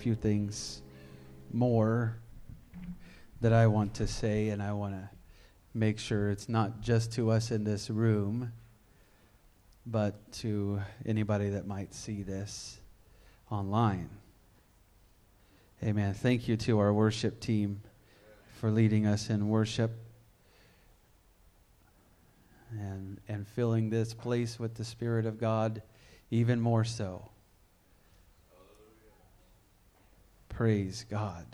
few things more that I want to say, and I want to make sure it's not just to us in this room, but to anybody that might see this online. Amen. Thank you to our worship team for leading us in worship and, and filling this place with the Spirit of God even more so. Praise God.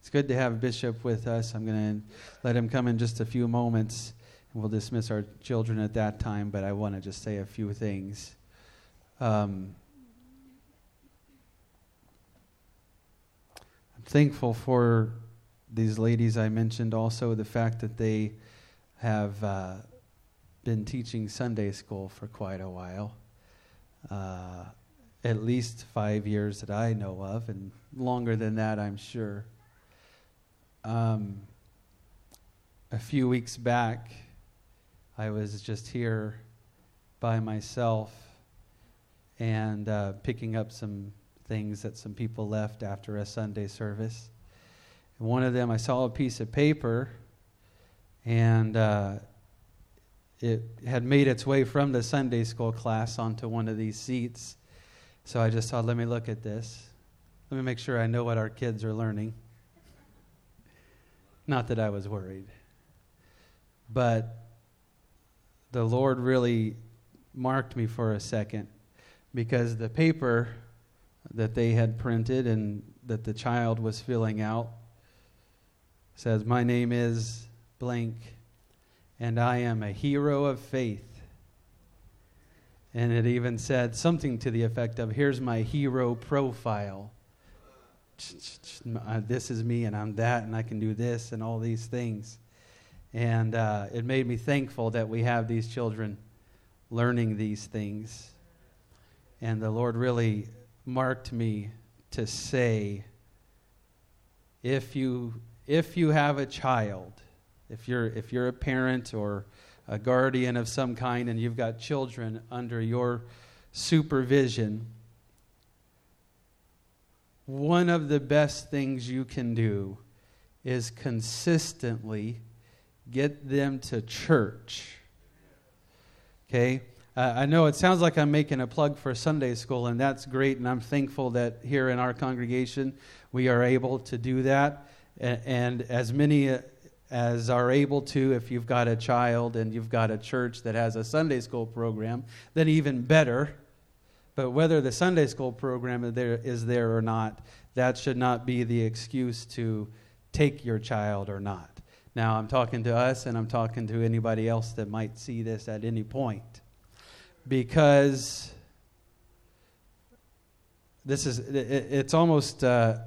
It's good to have Bishop with us. I'm going to let him come in just a few moments, and we'll dismiss our children at that time, but I want to just say a few things. Um, I'm thankful for these ladies I mentioned, also the fact that they have uh, been teaching Sunday school for quite a while. Uh, at least five years that I know of, and longer than that, I'm sure. Um, a few weeks back, I was just here by myself and uh, picking up some things that some people left after a Sunday service. And one of them, I saw a piece of paper, and uh, it had made its way from the Sunday school class onto one of these seats so I just thought, let me look at this. Let me make sure I know what our kids are learning. Not that I was worried. But the Lord really marked me for a second because the paper that they had printed and that the child was filling out says, My name is blank, and I am a hero of faith. And it even said something to the effect of, Here's my hero profile. This is me, and I'm that, and I can do this, and all these things. And uh, it made me thankful that we have these children learning these things. And the Lord really marked me to say, if you, if you have a child, if you're, if you're a parent or a guardian of some kind and you've got children under your supervision, one of the best things you can do is consistently get them to church. Okay? I know it sounds like I'm making a plug for Sunday school, and that's great, and I'm thankful that here in our congregation we are able to do that. And, and as many uh, as are able to, if you've got a child and you've got a church that has a Sunday school program, then even better. But whether the Sunday school program is there, is there or not, that should not be the excuse to take your child or not. Now, I'm talking to us and I'm talking to anybody else that might see this at any point. Because this is, it's almost. Uh,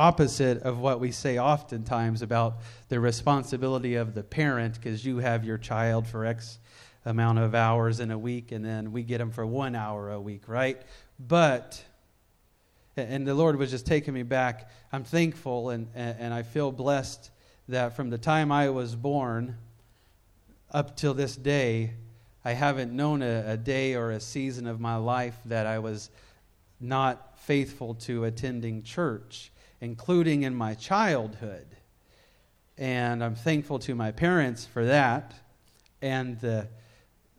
opposite of what we say oftentimes about the responsibility of the parent because you have your child for X amount of hours in a week and then we get them for one hour a week, right? But, and the Lord was just taking me back. I'm thankful and, and I feel blessed that from the time I was born up till this day, I haven't known a, a day or a season of my life that I was not faithful to attending church including in my childhood. And I'm thankful to my parents for that and the,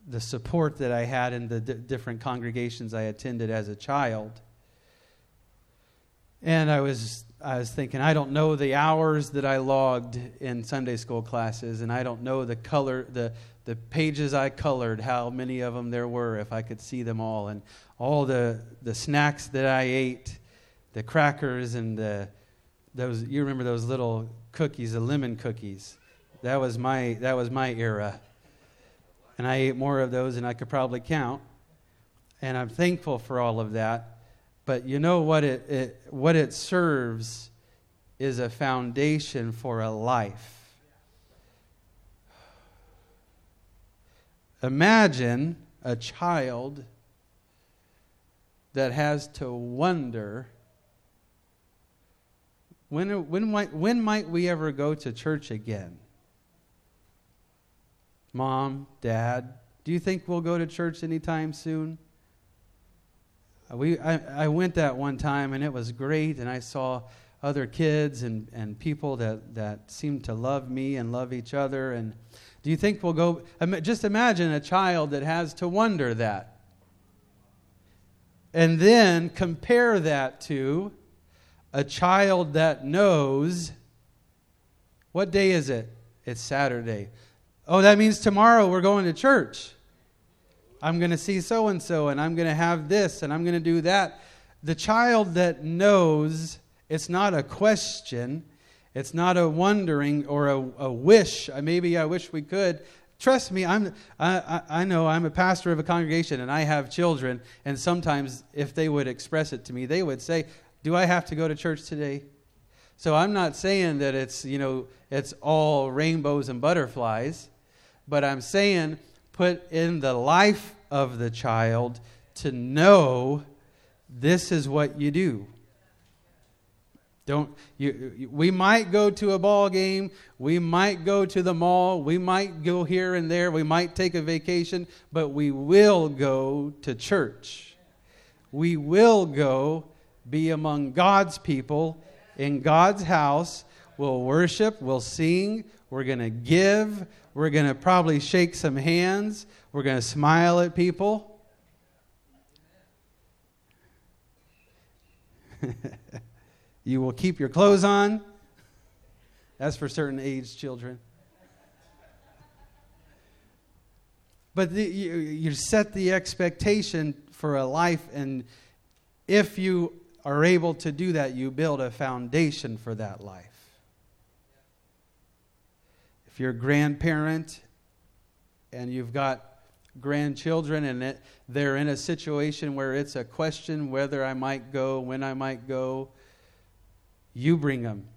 the support that I had in the d- different congregations I attended as a child. And I was, I was thinking, I don't know the hours that I logged in Sunday school classes, and I don't know the color, the, the pages I colored, how many of them there were, if I could see them all, and all the, the snacks that I ate the crackers and the those you remember those little cookies, the lemon cookies. That was my that was my era. And I ate more of those than I could probably count. And I'm thankful for all of that. But you know what it, it what it serves is a foundation for a life. Imagine a child that has to wonder when, when, might, when might we ever go to church again? Mom, Dad, do you think we'll go to church anytime soon? Uh, we I, I went that one time and it was great, and I saw other kids and, and people that, that seem to love me and love each other. And do you think we'll go? Just imagine a child that has to wonder that. And then compare that to a child that knows what day is it? It's Saturday. Oh, that means tomorrow we're going to church. I'm going to see so and so, and I'm going to have this, and I'm going to do that. The child that knows it's not a question, it's not a wondering or a, a wish. Uh, maybe I wish we could. Trust me, I'm, I, I know I'm a pastor of a congregation and I have children, and sometimes if they would express it to me, they would say, Do I have to go to church today? So I'm not saying that it's, you know, it's all rainbows and butterflies, but I'm saying put in the life of the child to know this is what you do. Don't you, we might go to a ball game, we might go to the mall, we might go here and there, we might take a vacation, but we will go to church. We will go be among God's people in God's house. We'll worship, we'll sing, we're going to give, we're going to probably shake some hands. We're going to smile at people. you will keep your clothes on. That's for certain age children. But the, you, you set the expectation for a life, and if you are able to do that, you build a foundation for that life if you're a grandparent and you've got grandchildren and it, they're in a situation where it's a question whether I might go, when I might go, you bring them.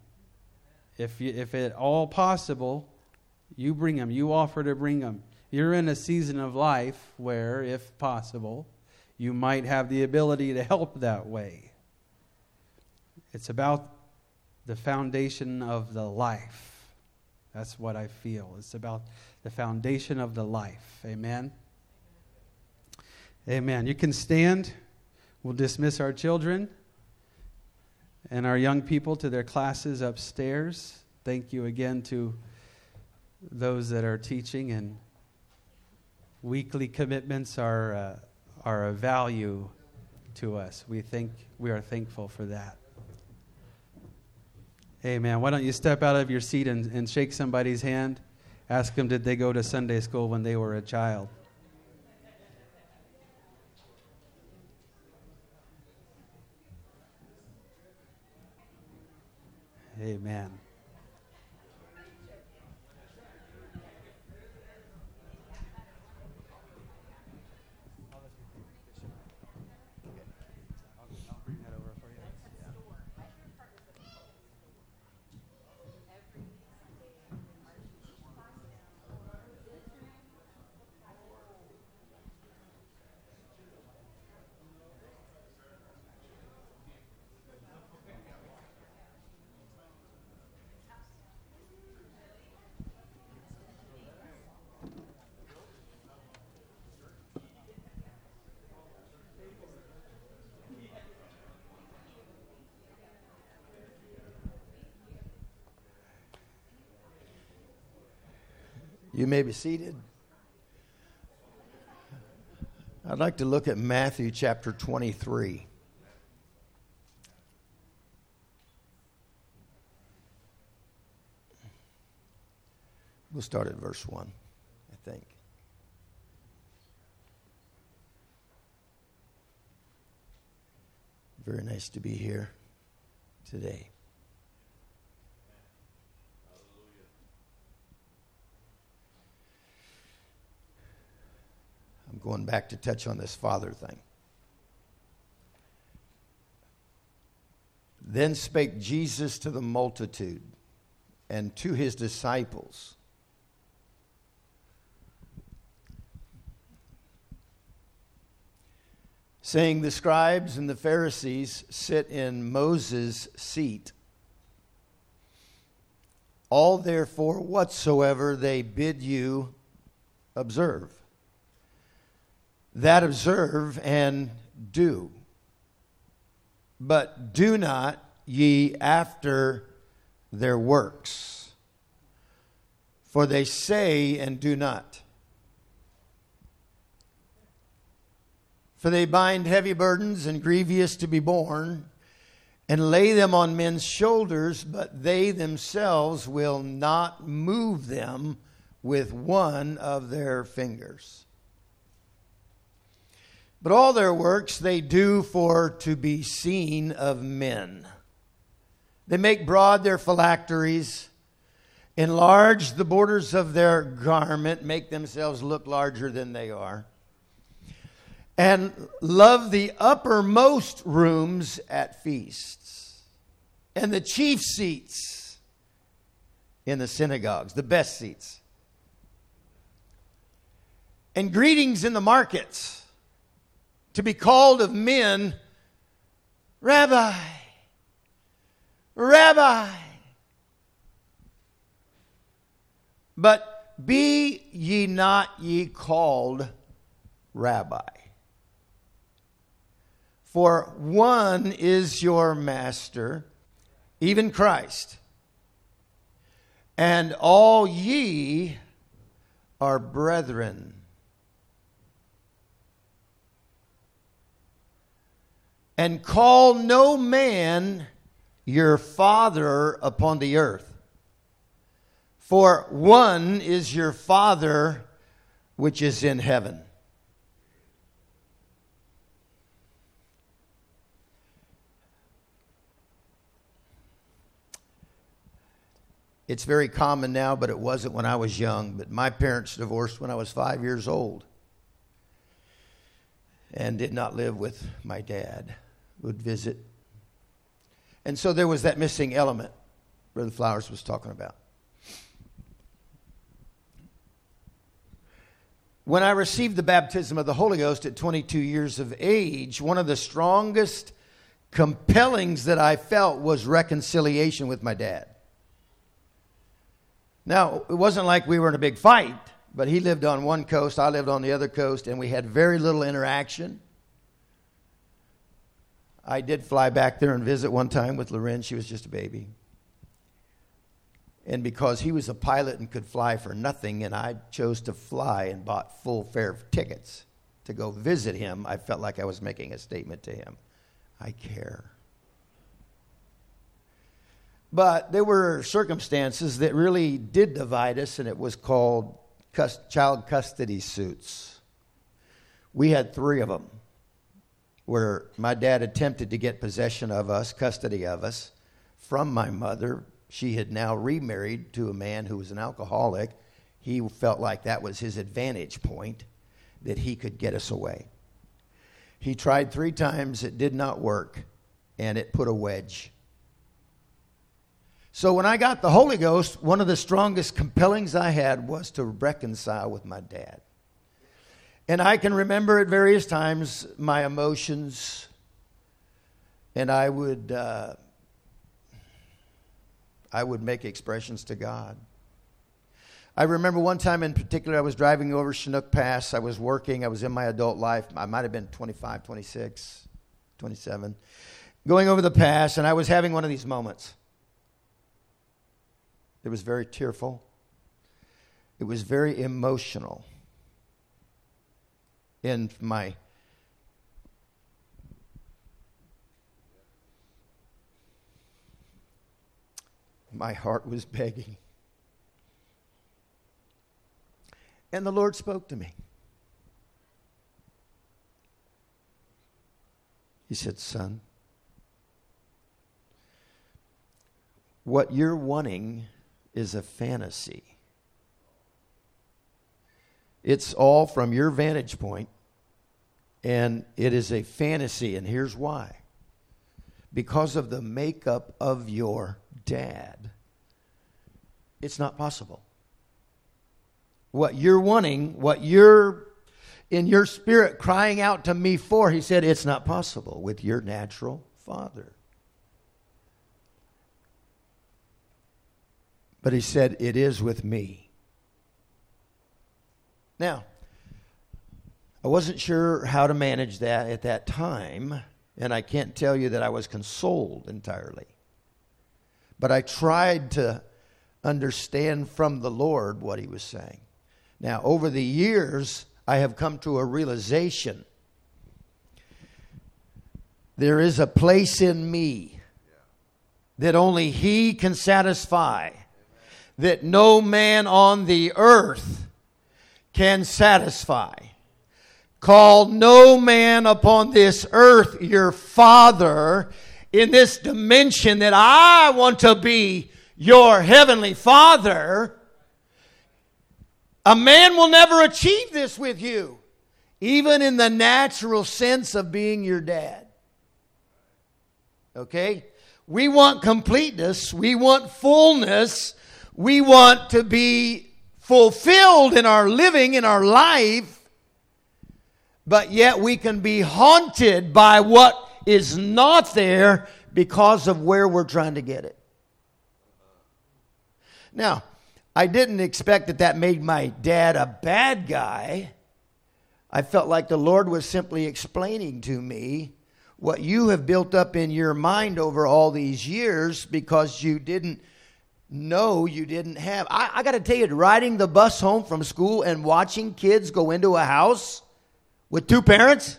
If, you, if at all possible, you bring them. You offer to bring them. You're in a season of life where, if possible, you might have the ability to help that way. It's about the foundation of the life. That's what I feel. It's about the foundation of the life. Amen. Amen. You can stand. We'll dismiss our children and our young people to their classes upstairs. Thank you again to those that are teaching, and weekly commitments are, uh, are a value to us. We think we are thankful for that. Amen. Why don't you step out of your seat and, and shake somebody's hand? Ask them, did they go to Sunday school when they were a child? Amen. You may be seated. I'd like to look at Matthew chapter 23. We'll start at verse 1, I think. Very nice to be here today. I'm going back to touch on this father thing. Then spake Jesus to the multitude and to his disciples. Saying, The scribes and the Pharisees sit in Moses' seat. All therefore whatsoever they bid you observe that observe and do. but do not ye after their works. For they say and do not. For they bind heavy burdens and grievous to be borne, and lay them on men's shoulders, but they themselves will not move them with one of their fingers. But all their works they do for to be seen of men. They make broad their phylacteries, enlarge the borders of their garment, make themselves look larger than they are, and love the uppermost rooms at feasts, and the chief seats in the synagogues, the best seats, and greetings in the markets, to be called of men, Rabbi. Rabbi. But be ye not ye called Rabbi. For one is your master, even Christ, and all ye are brethren. And call no man your Father upon the earth. For one is your Father which is in heaven. It's very common now, but it wasn't when I was young. But my parents divorced when I was five years old and did not live with my dad. Would visit and so there was that missing element Brother Flowers was talking about. When I received the baptism of the Holy Ghost at 22 years of age, one of the strongest compellings that I felt was reconciliation with my dad. Now, it wasn't like we were in a big fight, but he lived on one coast, I lived on the other coast, and we had very little interaction. I did fly back there and visit one time with Loren. She was just a baby. And because he was a pilot and could fly for nothing, and I chose to fly and bought full fare tickets to go visit him, I felt like I was making a statement to him. I care. But there were circumstances that really did divide us, and it was called child custody suits. We had three of them where my dad attempted to get possession of us, custody of us, from my mother. She had now remarried to a man who was an alcoholic. He felt like that was his advantage point, that he could get us away. He tried three times, it did not work, and it put a wedge. So when I got the Holy Ghost, one of the strongest compellings I had was to reconcile with my dad. And I can remember at various times my emotions, and I would, uh, I would make expressions to God. I remember one time in particular, I was driving over Chinook Pass. I was working, I was in my adult life. I might have been 25, 26, 27, going over the pass, and I was having one of these moments. It was very tearful, it was very emotional in my my heart was begging. And the Lord spoke to me. He said, Son, what you're wanting is a fantasy. It's all from your vantage point, and it is a fantasy. And here's why because of the makeup of your dad, it's not possible. What you're wanting, what you're in your spirit crying out to me for, he said, it's not possible with your natural father. But he said, it is with me. Now, I wasn't sure how to manage that at that time, And I can't tell you that I was consoled entirely. But I tried to understand from the Lord what he was saying. Now, over the years, I have come to a realization there is a place in me that only He can satisfy, that no man on the earth can satisfy. Call no man upon this earth your father in this dimension that I want to be your heavenly father. A man will never achieve this with you, even in the natural sense of being your dad. Okay? We want completeness, we want fullness, we want to be fulfilled in our living, in our life, but yet we can be haunted by what is not there because of where we're trying to get it. Now, I didn't expect that that made my dad a bad guy. I felt like the Lord was simply explaining to me what you have built up in your mind over all these years because you didn't know you didn't have. I, I got to tell you, riding the bus home from school and watching kids go into a house with two parents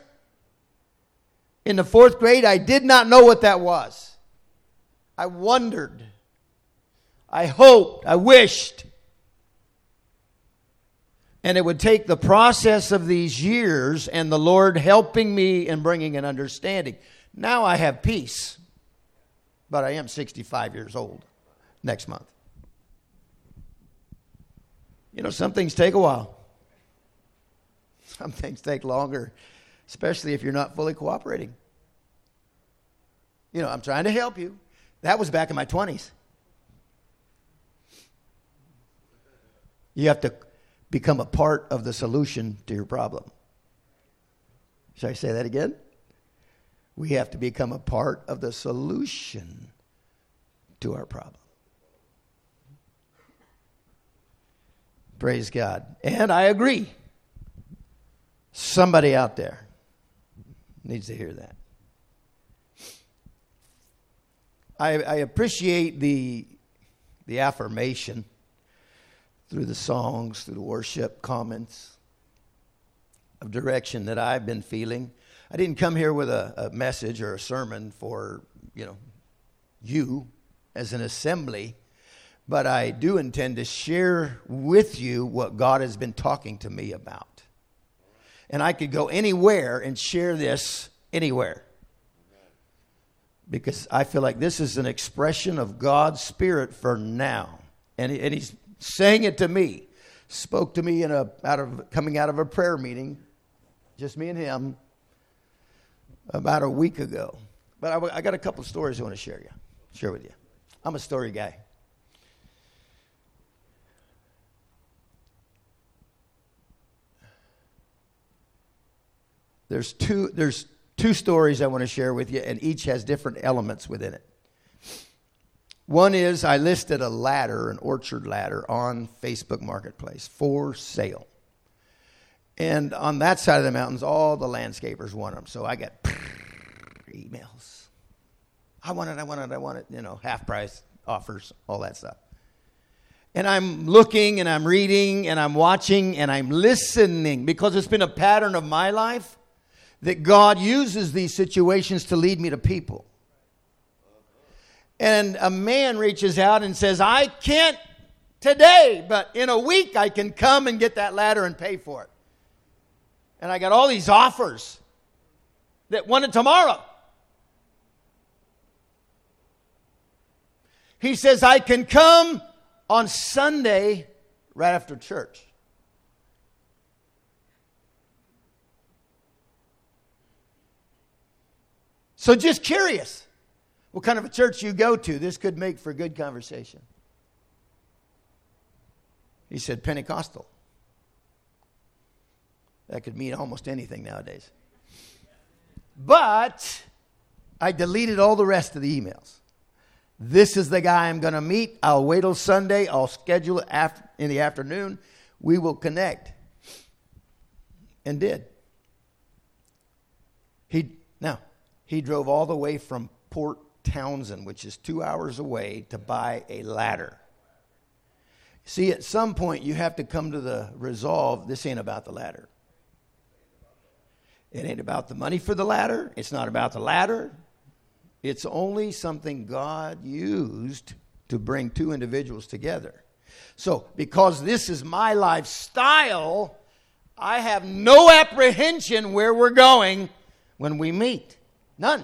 in the fourth grade, I did not know what that was. I wondered. I hoped. I wished. And it would take the process of these years and the Lord helping me and bringing an understanding. Now I have peace, but I am 65 years old next month. You know, some things take a while, some things take longer, especially if you're not fully cooperating. You know, I'm trying to help you. That was back in my 20s. You have to become a part of the solution to your problem. Should I say that again? We have to become a part of the solution to our problem. Praise God. And I agree. Somebody out there needs to hear that. I, I appreciate the, the affirmation through the songs, through the worship comments of direction that I've been feeling. I didn't come here with a, a message or a sermon for, you know, you as an assembly, but I do intend to share with you what God has been talking to me about. And I could go anywhere and share this anywhere. Because I feel like this is an expression of God's Spirit for now. And, and He's saying it to me, spoke to me in a, out of, coming out of a prayer meeting, just me and him, about a week ago. But I, I got a couple stories I want to share you, share with you. I'm a story guy. There's two, there's two stories I want to share with you, and each has different elements within it. One is I listed a ladder, an orchard ladder, on Facebook Marketplace for sale. And on that side of the mountains, all the landscapers want them. So I get emails. I want it, I want it, I want it, you know, half price offers, all that stuff. And I'm looking and I'm reading and I'm watching and I'm listening because it's been a pattern of my life that God uses these situations to lead me to people and a man reaches out and says, I can't today, but in a week I can come and get that ladder and pay for it. And I got all these offers that wanted tomorrow. He says, I can come on Sunday right after church. So just curious what kind of a church you go to, this could make for good conversation. He said, Pentecostal. That could mean almost anything nowadays. But I deleted all the rest of the emails. This is the guy I'm going to meet. I'll wait till Sunday. I'll schedule it after, in the afternoon. We will connect. And did. He now he drove all the way from Port Townsend, which is two hours away, to buy a ladder. See, at some point, you have to come to the resolve this ain't about the ladder. It ain't about the money for the ladder. It's not about the ladder. It's only something God used to bring two individuals together. So, because this is my lifestyle, I have no apprehension where we're going when we meet. None.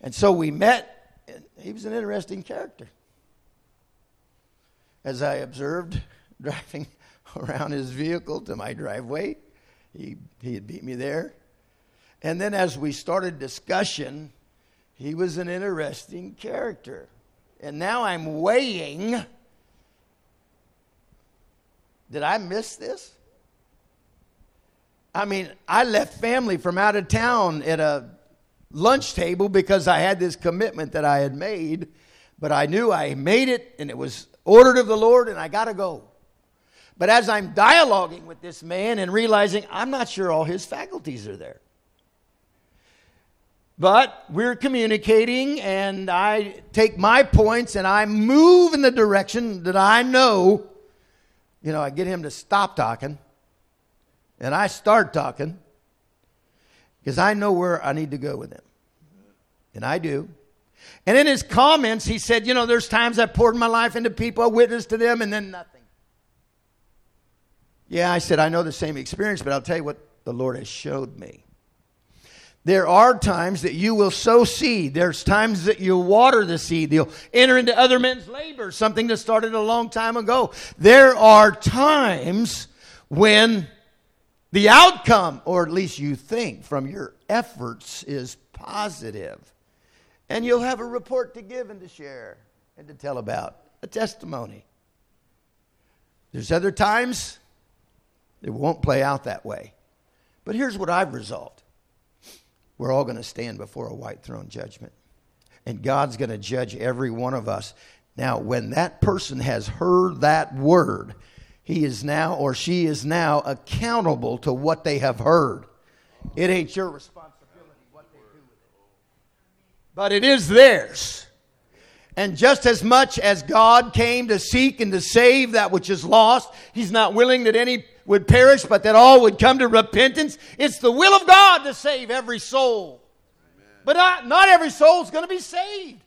And so we met, and he was an interesting character. As I observed driving around his vehicle to my driveway, he, he had beat me there. And then as we started discussion, he was an interesting character. And now I'm weighing did I miss this? I mean, I left family from out of town at a lunch table because I had this commitment that I had made, but I knew I made it and it was ordered of the Lord and I got to go. But as I'm dialoguing with this man and realizing I'm not sure all his faculties are there. But we're communicating, and I take my points and I move in the direction that I know. You know, I get him to stop talking, and I start talking because I know where I need to go with him. And I do. And in his comments, he said, You know, there's times I poured my life into people, I witnessed to them, and then nothing. Yeah, I said, I know the same experience, but I'll tell you what the Lord has showed me. There are times that you will sow seed. There's times that you'll water the seed. You'll enter into other men's labor, something that started a long time ago. There are times when the outcome, or at least you think from your efforts, is positive. And you'll have a report to give and to share and to tell about, a testimony. There's other times it won't play out that way. But here's what I've resolved we're all going to stand before a white throne judgment. And God's going to judge every one of us. Now, when that person has heard that word, he is now or she is now accountable to what they have heard. It ain't your responsibility what they do with it, but it is theirs. And just as much as God came to seek and to save that which is lost, He's not willing that any would perish, but that all would come to repentance. It's the will of God to save every soul. Amen. But not, not every soul is going to be saved.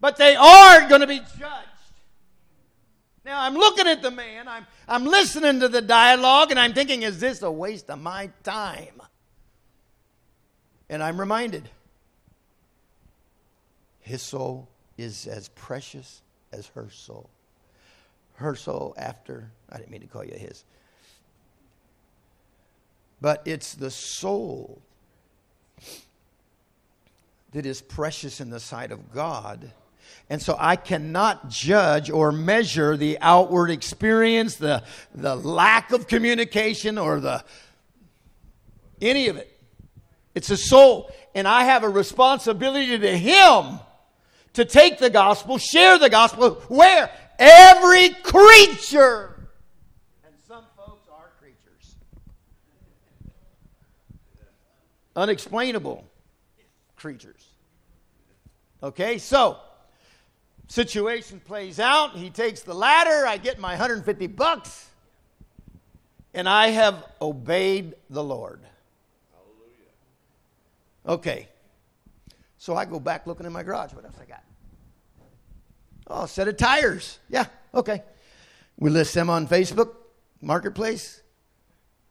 But they are going to be judged. Now, I'm looking at the man, I'm, I'm listening to the dialogue, and I'm thinking, is this a waste of my time? And I'm reminded his soul is as precious as her soul her soul after. I didn't mean to call you his. But it's the soul that is precious in the sight of God. And so I cannot judge or measure the outward experience, the, the lack of communication, or the any of it. It's a soul. And I have a responsibility to Him to take the gospel, share the gospel. Where? Every creature. And some folks are creatures. Unexplainable creatures. Okay, so situation plays out. He takes the ladder. I get my 150 bucks. And I have obeyed the Lord. Hallelujah. Okay. So I go back looking in my garage. What else I got? Oh, a set of tires. Yeah, okay. We list them on Facebook Marketplace.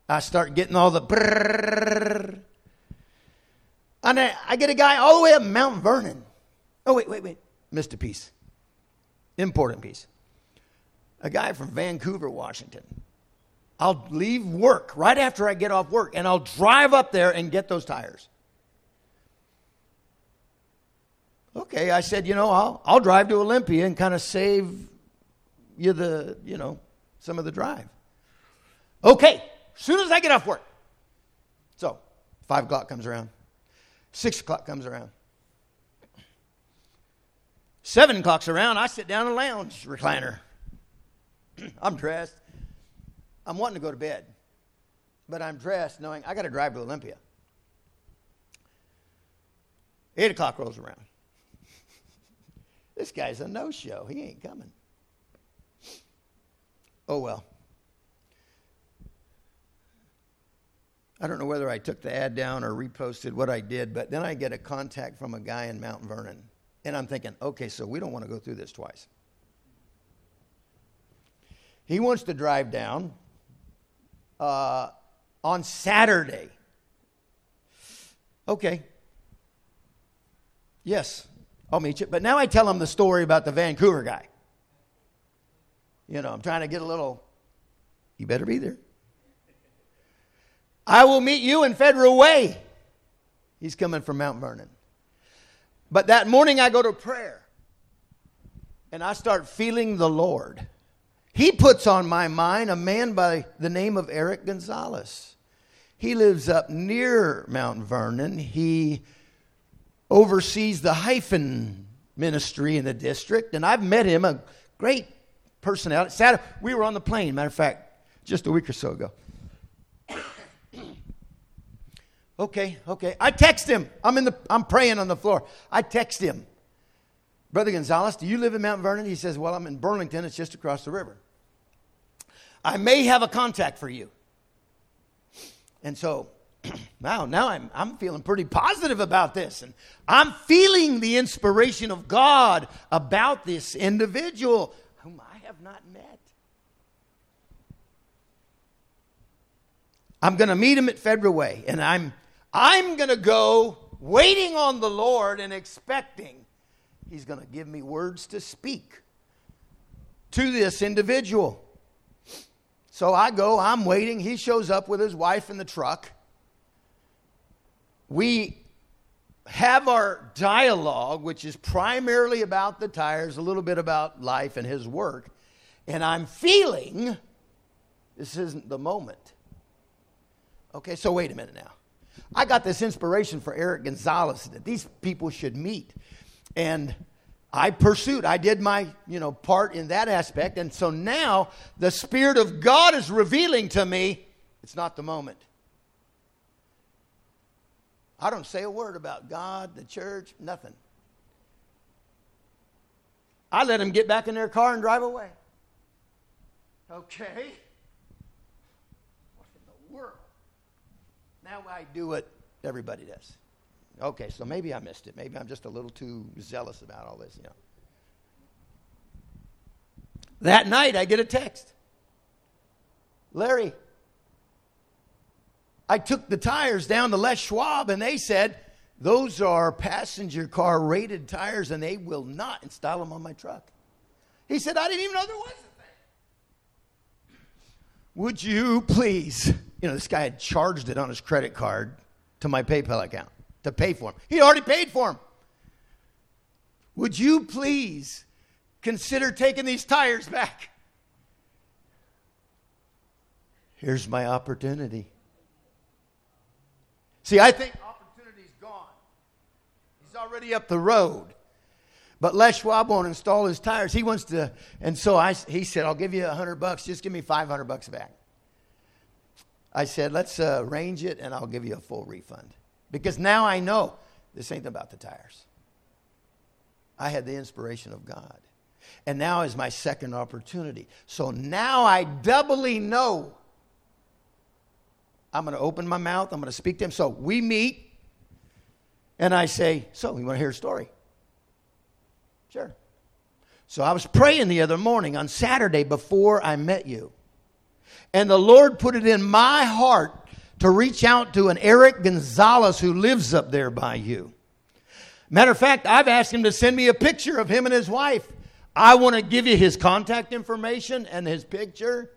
I start getting all the brrrr. And I, I get a guy all the way up Mount Vernon. Oh, wait, wait, wait. Missed a piece. Important piece. A guy from Vancouver, Washington. I'll leave work right after I get off work and I'll drive up there and get those tires. Okay, I said, you know, I'll, I'll drive to Olympia and kind of save you the, you know, some of the drive. Okay, soon as I get off work. So, five o'clock comes around, six o'clock comes around. Seven o'clock's around, I sit down in a lounge recliner. I'm dressed. I'm wanting to go to bed, but I'm dressed knowing I got to drive to Olympia. 8 o'clock rolls around. This guy's a no show. He ain't coming. Oh, well. I don't know whether I took the ad down or reposted what I did, but then I get a contact from a guy in Mount Vernon. And I'm thinking, okay, so we don't want to go through this twice. He wants to drive down uh, on Saturday. Okay. Yes, I'll meet you. But now I tell him the story about the Vancouver guy. You know, I'm trying to get a little, you better be there. I will meet you in Federal Way. He's coming from Mount Vernon. But that morning I go to prayer and I start feeling the Lord. He puts on my mind a man by the name of Eric Gonzalez. He lives up near Mount Vernon. He oversees the hyphen ministry in the district, and I've met him, a great personality. Saturday, we were on the plane, matter of fact, just a week or so ago. Okay, okay. I text him. I'm in the I'm praying on the floor. I text him. Brother Gonzalez, do you live in Mount Vernon? He says, Well, I'm in Burlington, it's just across the river. I may have a contact for you. And so now, now I'm, I'm feeling pretty positive about this. And I'm feeling the inspiration of God about this individual whom I have not met. I'm going to meet him at Way, and I'm I'm going to go waiting on the Lord and expecting He's going to give me words to speak to this individual. So I go, I'm waiting. He shows up with his wife in the truck. We have our dialogue, which is primarily about the tires, a little bit about life and his work. And I'm feeling this isn't the moment. Okay, so wait a minute now. I got this inspiration for Eric Gonzalez that these people should meet. And I pursued. I did my, you know, part in that aspect. And so now the Spirit of God is revealing to me it's not the moment. I don't say a word about God, the church, nothing. I let them get back in their car and drive away. Okay? Now I do what everybody does. Okay, so maybe I missed it. Maybe I'm just a little too zealous about all this, you know. That night I get a text. Larry, I took the tires down to Les Schwab and they said, those are passenger car rated tires and they will not install them on my truck. He said, I didn't even know there was a thing. Would you please you know, this guy had charged it on his credit card to my PayPal account to pay for him. He'd already paid for him. Would you please consider taking these tires back? Here's my opportunity. See, I think opportunity's gone. He's already up the road. But Les Schwab won't install his tires. He wants to, and so I, he said, I'll give you a hundred bucks. Just give me 500 bucks back. I said, let's uh, arrange it and I'll give you a full refund. Because now I know this ain't about the tires. I had the inspiration of God. And now is my second opportunity. So now I doubly know I'm going to open my mouth, I'm going to speak to him. So we meet, and I say, So, you want to hear a story? Sure. So I was praying the other morning on Saturday before I met you. And the Lord put it in my heart to reach out to an Eric Gonzalez who lives up there by you. Matter of fact, I've asked him to send me a picture of him and his wife. I want to give you his contact information and his picture.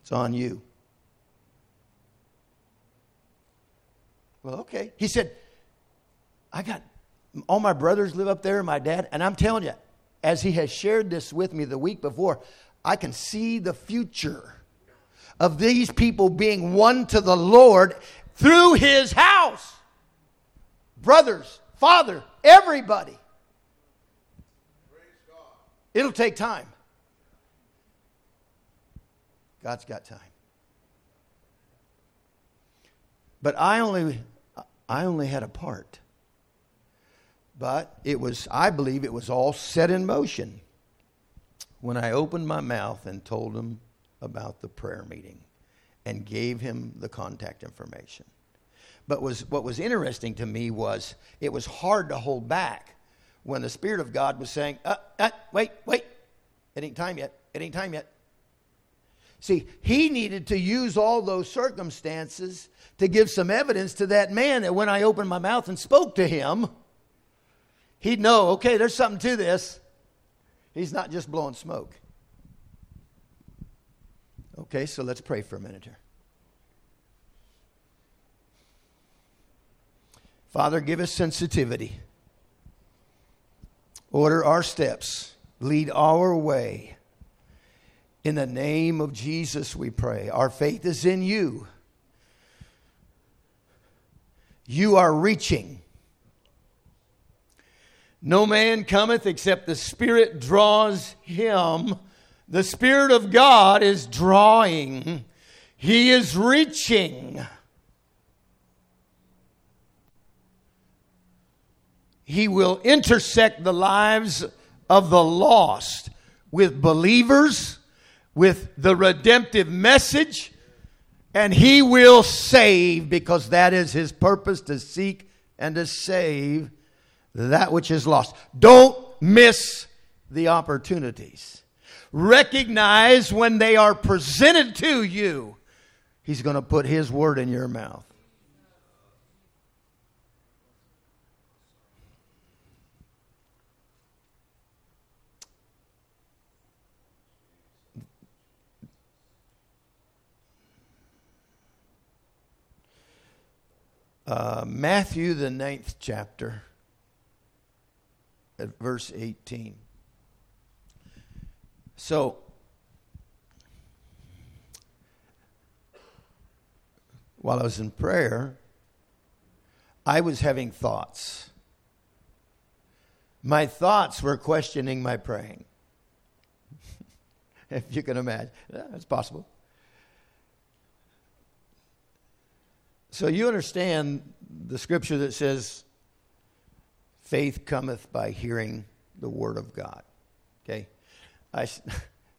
It's on you. Well, okay. He said, I got all my brothers live up there, my dad, and I'm telling you, as he has shared this with me the week before, I can see the future of these people being won to the Lord through his house. Brothers, father, everybody. It'll take time. God's got time. But I only I only had a part. But it was, I believe it was all set in motion when I opened my mouth and told him about the prayer meeting and gave him the contact information. But was, what was interesting to me was it was hard to hold back when the Spirit of God was saying, uh, uh, wait, wait, it ain't time yet, it ain't time yet. See, he needed to use all those circumstances to give some evidence to that man that when I opened my mouth and spoke to him, he'd know, okay, there's something to this. He's not just blowing smoke. Okay, so let's pray for a minute here. Father, give us sensitivity. Order our steps. Lead our way. In the name of Jesus, we pray. Our faith is in you. You are reaching. No man cometh except the Spirit draws him. The Spirit of God is drawing, He is reaching. He will intersect the lives of the lost with believers, with the redemptive message, and He will save because that is His purpose to seek and to save that which is lost. Don't miss the opportunities. Recognize when they are presented to you, He's going to put His word in your mouth. Uh, Matthew, the ninth chapter, at verse 18. So, while I was in prayer, I was having thoughts. My thoughts were questioning my praying. if you can imagine, that's possible. So you understand the scripture that says, faith cometh by hearing the word of God. Okay? I, it's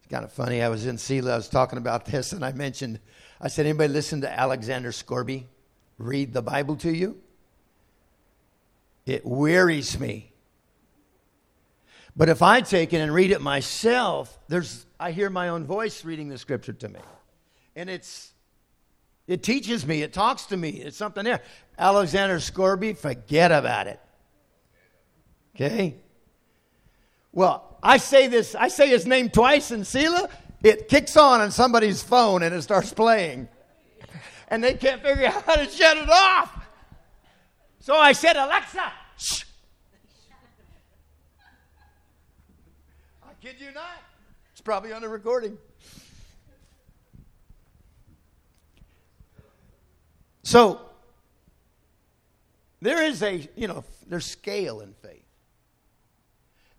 kind of funny. I was in Selah, I was talking about this, and I mentioned, I said, anybody listen to Alexander Scourby read the Bible to you? It wearies me. But if I take it and read it myself, there's I hear my own voice reading the scripture to me. And it's it teaches me, it talks to me, it's something there. Alexander Scourby, forget about it. Okay? Well, I say this, I say his name twice in Selah, it kicks on on somebody's phone and it starts playing. And they can't figure out how to shut it off. So I said, Alexa, shh. I kid you not. It's probably on the recording. So there is a, you know, there's scale in faith.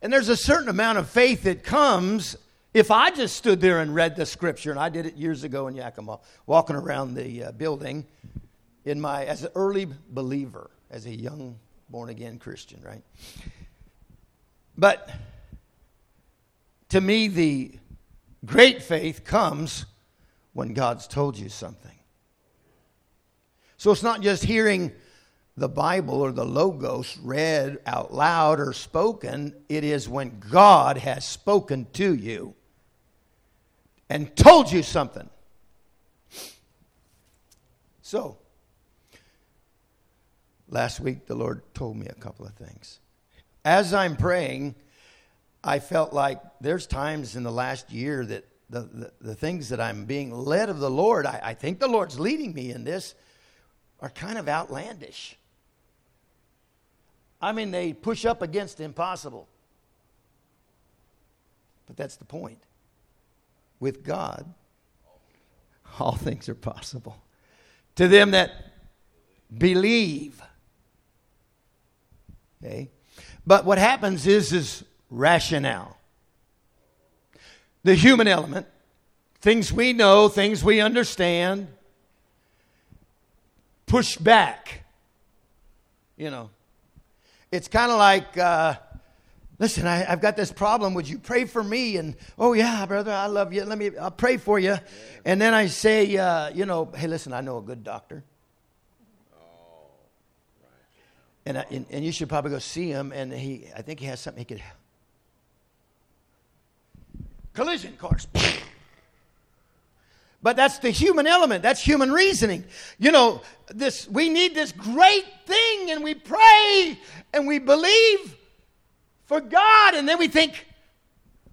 And there's a certain amount of faith that comes if I just stood there and read the scripture, and I did it years ago in Yakima, walking around the uh, building in my as an early believer, as a young born again Christian, right? But to me, the great faith comes when God's told you something. So it's not just hearing the Bible or the Logos read out loud or spoken, it is when God has spoken to you and told you something. So, last week the Lord told me a couple of things. As I'm praying, I felt like there's times in the last year that the, the, the things that I'm being led of the Lord, I, I think the Lord's leading me in this are kind of outlandish. I mean, they push up against the impossible. But that's the point. With God, all things are possible. To them that believe. Okay? But what happens is is rationale. The human element, things we know, things we understand, push back. You know. It's kind of like, uh, listen, I, have got this problem. Would you pray for me? And oh yeah, brother, I love you. Let me, I'll pray for you. And then I say, uh, you know, hey, listen, I know a good doctor. And, I, and, and you should probably go see him. And he, I think he has something he could. Collision course. But that's the human element. That's human reasoning. You know, this we need this great thing and we pray and we believe for God and then we think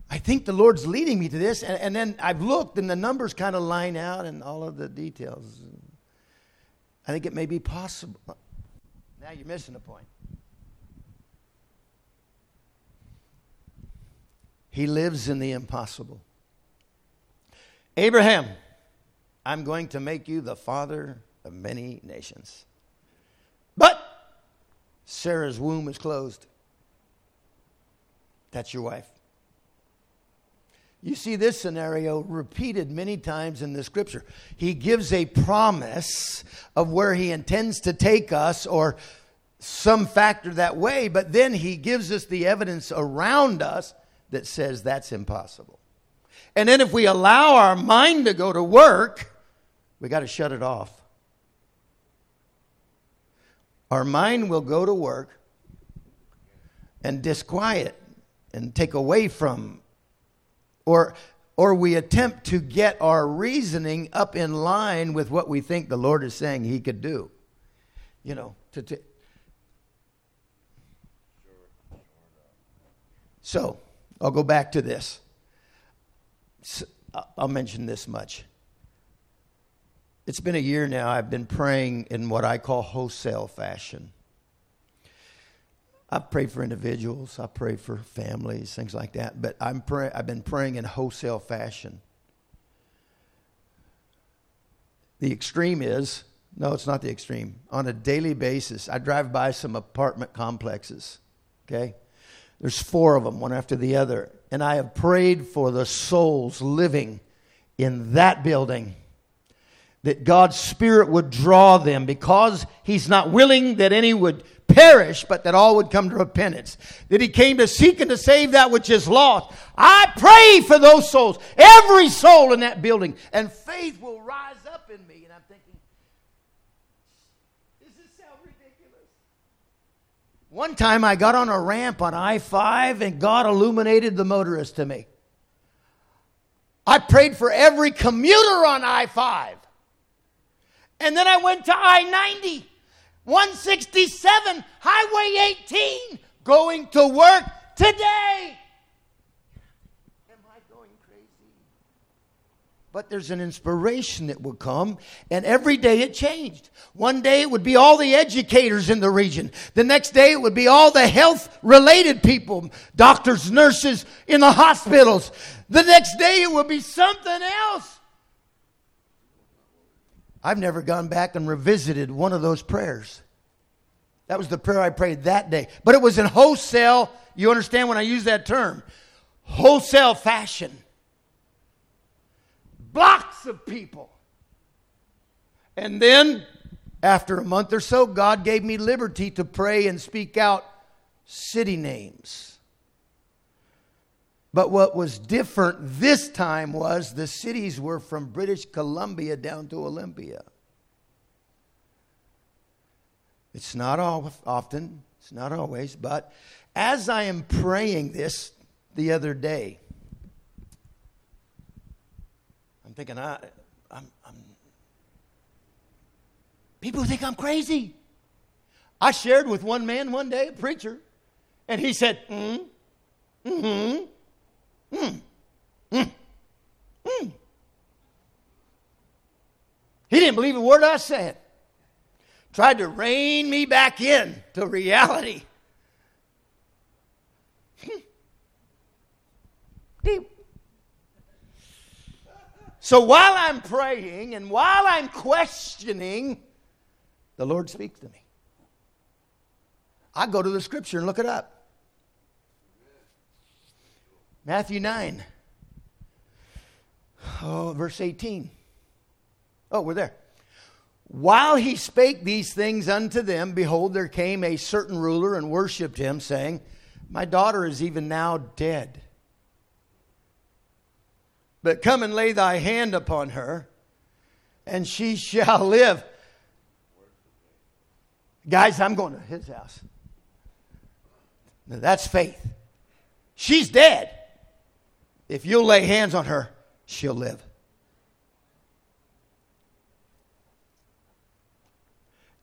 I think the Lord's leading me to this and, and then I've looked and the numbers kind of line out and all of the details. I think it may be possible. Now you're missing the point. He lives in the impossible. Abraham I'm going to make you the father of many nations. But Sarah's womb is closed. That's your wife. You see this scenario repeated many times in the scripture. He gives a promise of where he intends to take us or some factor that way, but then he gives us the evidence around us that says that's impossible. And then if we allow our mind to go to work, we got to shut it off. Our mind will go to work and disquiet and take away from or or we attempt to get our reasoning up in line with what we think the Lord is saying he could do. You know, to, to So, I'll go back to this. I'll mention this much. It's been a year now. I've been praying in what I call wholesale fashion. I pray for individuals, I pray for families, things like that, but I'm pray- I've been praying in wholesale fashion. The extreme is no, it's not the extreme. On a daily basis, I drive by some apartment complexes, okay? There's four of them, one after the other. And I have prayed for the souls living in that building that God's Spirit would draw them because He's not willing that any would perish, but that all would come to repentance. That He came to seek and to save that which is lost. I pray for those souls, every soul in that building, and faith will rise up in me. And I'm thinking, does this sound ridiculous? One time I got on a ramp on I 5 and God illuminated the motorist to me. I prayed for every commuter on I 5. And then I went to I 90, 167, Highway 18, going to work today. Am I going crazy? But there's an inspiration that would come, and every day it changed. One day it would be all the educators in the region. The next day it would be all the health related people, doctors, nurses in the hospitals. The next day it would be something else. I've never gone back and revisited one of those prayers. That was the prayer I prayed that day. But it was in wholesale, you understand when I use that term? Wholesale fashion. Blocks of people. And then, after a month or so, God gave me liberty to pray and speak out city names. But what was different this time was the cities were from British Columbia down to Olympia. It's not often, it's not always, but as I am praying this the other day, I'm thinking, I, I'm, I'm people think I'm crazy. I shared with one man one day, a preacher, and he said, mm, mm-hmm. Mm. Mm. Mm. He didn't believe a word I said. Tried to rein me back in to reality. So while I'm praying and while I'm questioning, the Lord speaks to me. I go to the scripture and look it up. Matthew 9. Oh, verse 18. Oh, we're there. While he spake these things unto them, behold, there came a certain ruler and worshipped him, saying, My daughter is even now dead. But come and lay thy hand upon her, and she shall live. Guys, I'm going to his house. Now, that's faith. She's dead. If you'll lay hands on her, she'll live.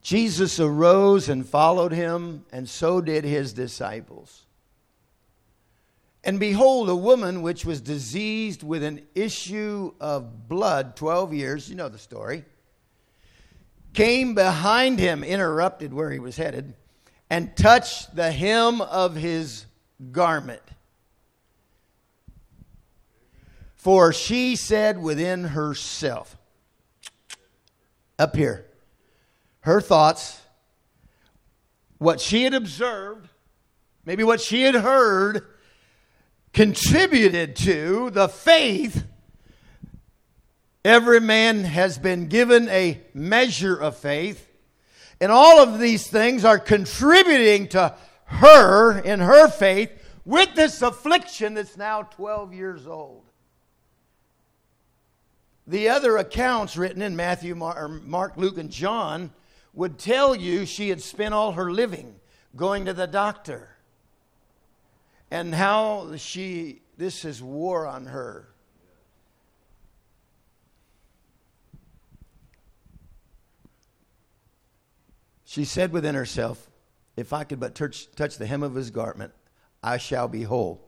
Jesus arose and followed him, and so did his disciples. And behold, a woman which was diseased with an issue of blood 12 years, you know the story, came behind him, interrupted where he was headed, and touched the hem of his garment. For she said within herself, up here, her thoughts, what she had observed, maybe what she had heard, contributed to the faith. Every man has been given a measure of faith. And all of these things are contributing to her in her faith with this affliction that's now 12 years old. The other accounts written in Matthew, Mark, Luke, and John would tell you she had spent all her living going to the doctor and how she this is war on her. She said within herself if i could but touch, touch the hem of his garment i shall be whole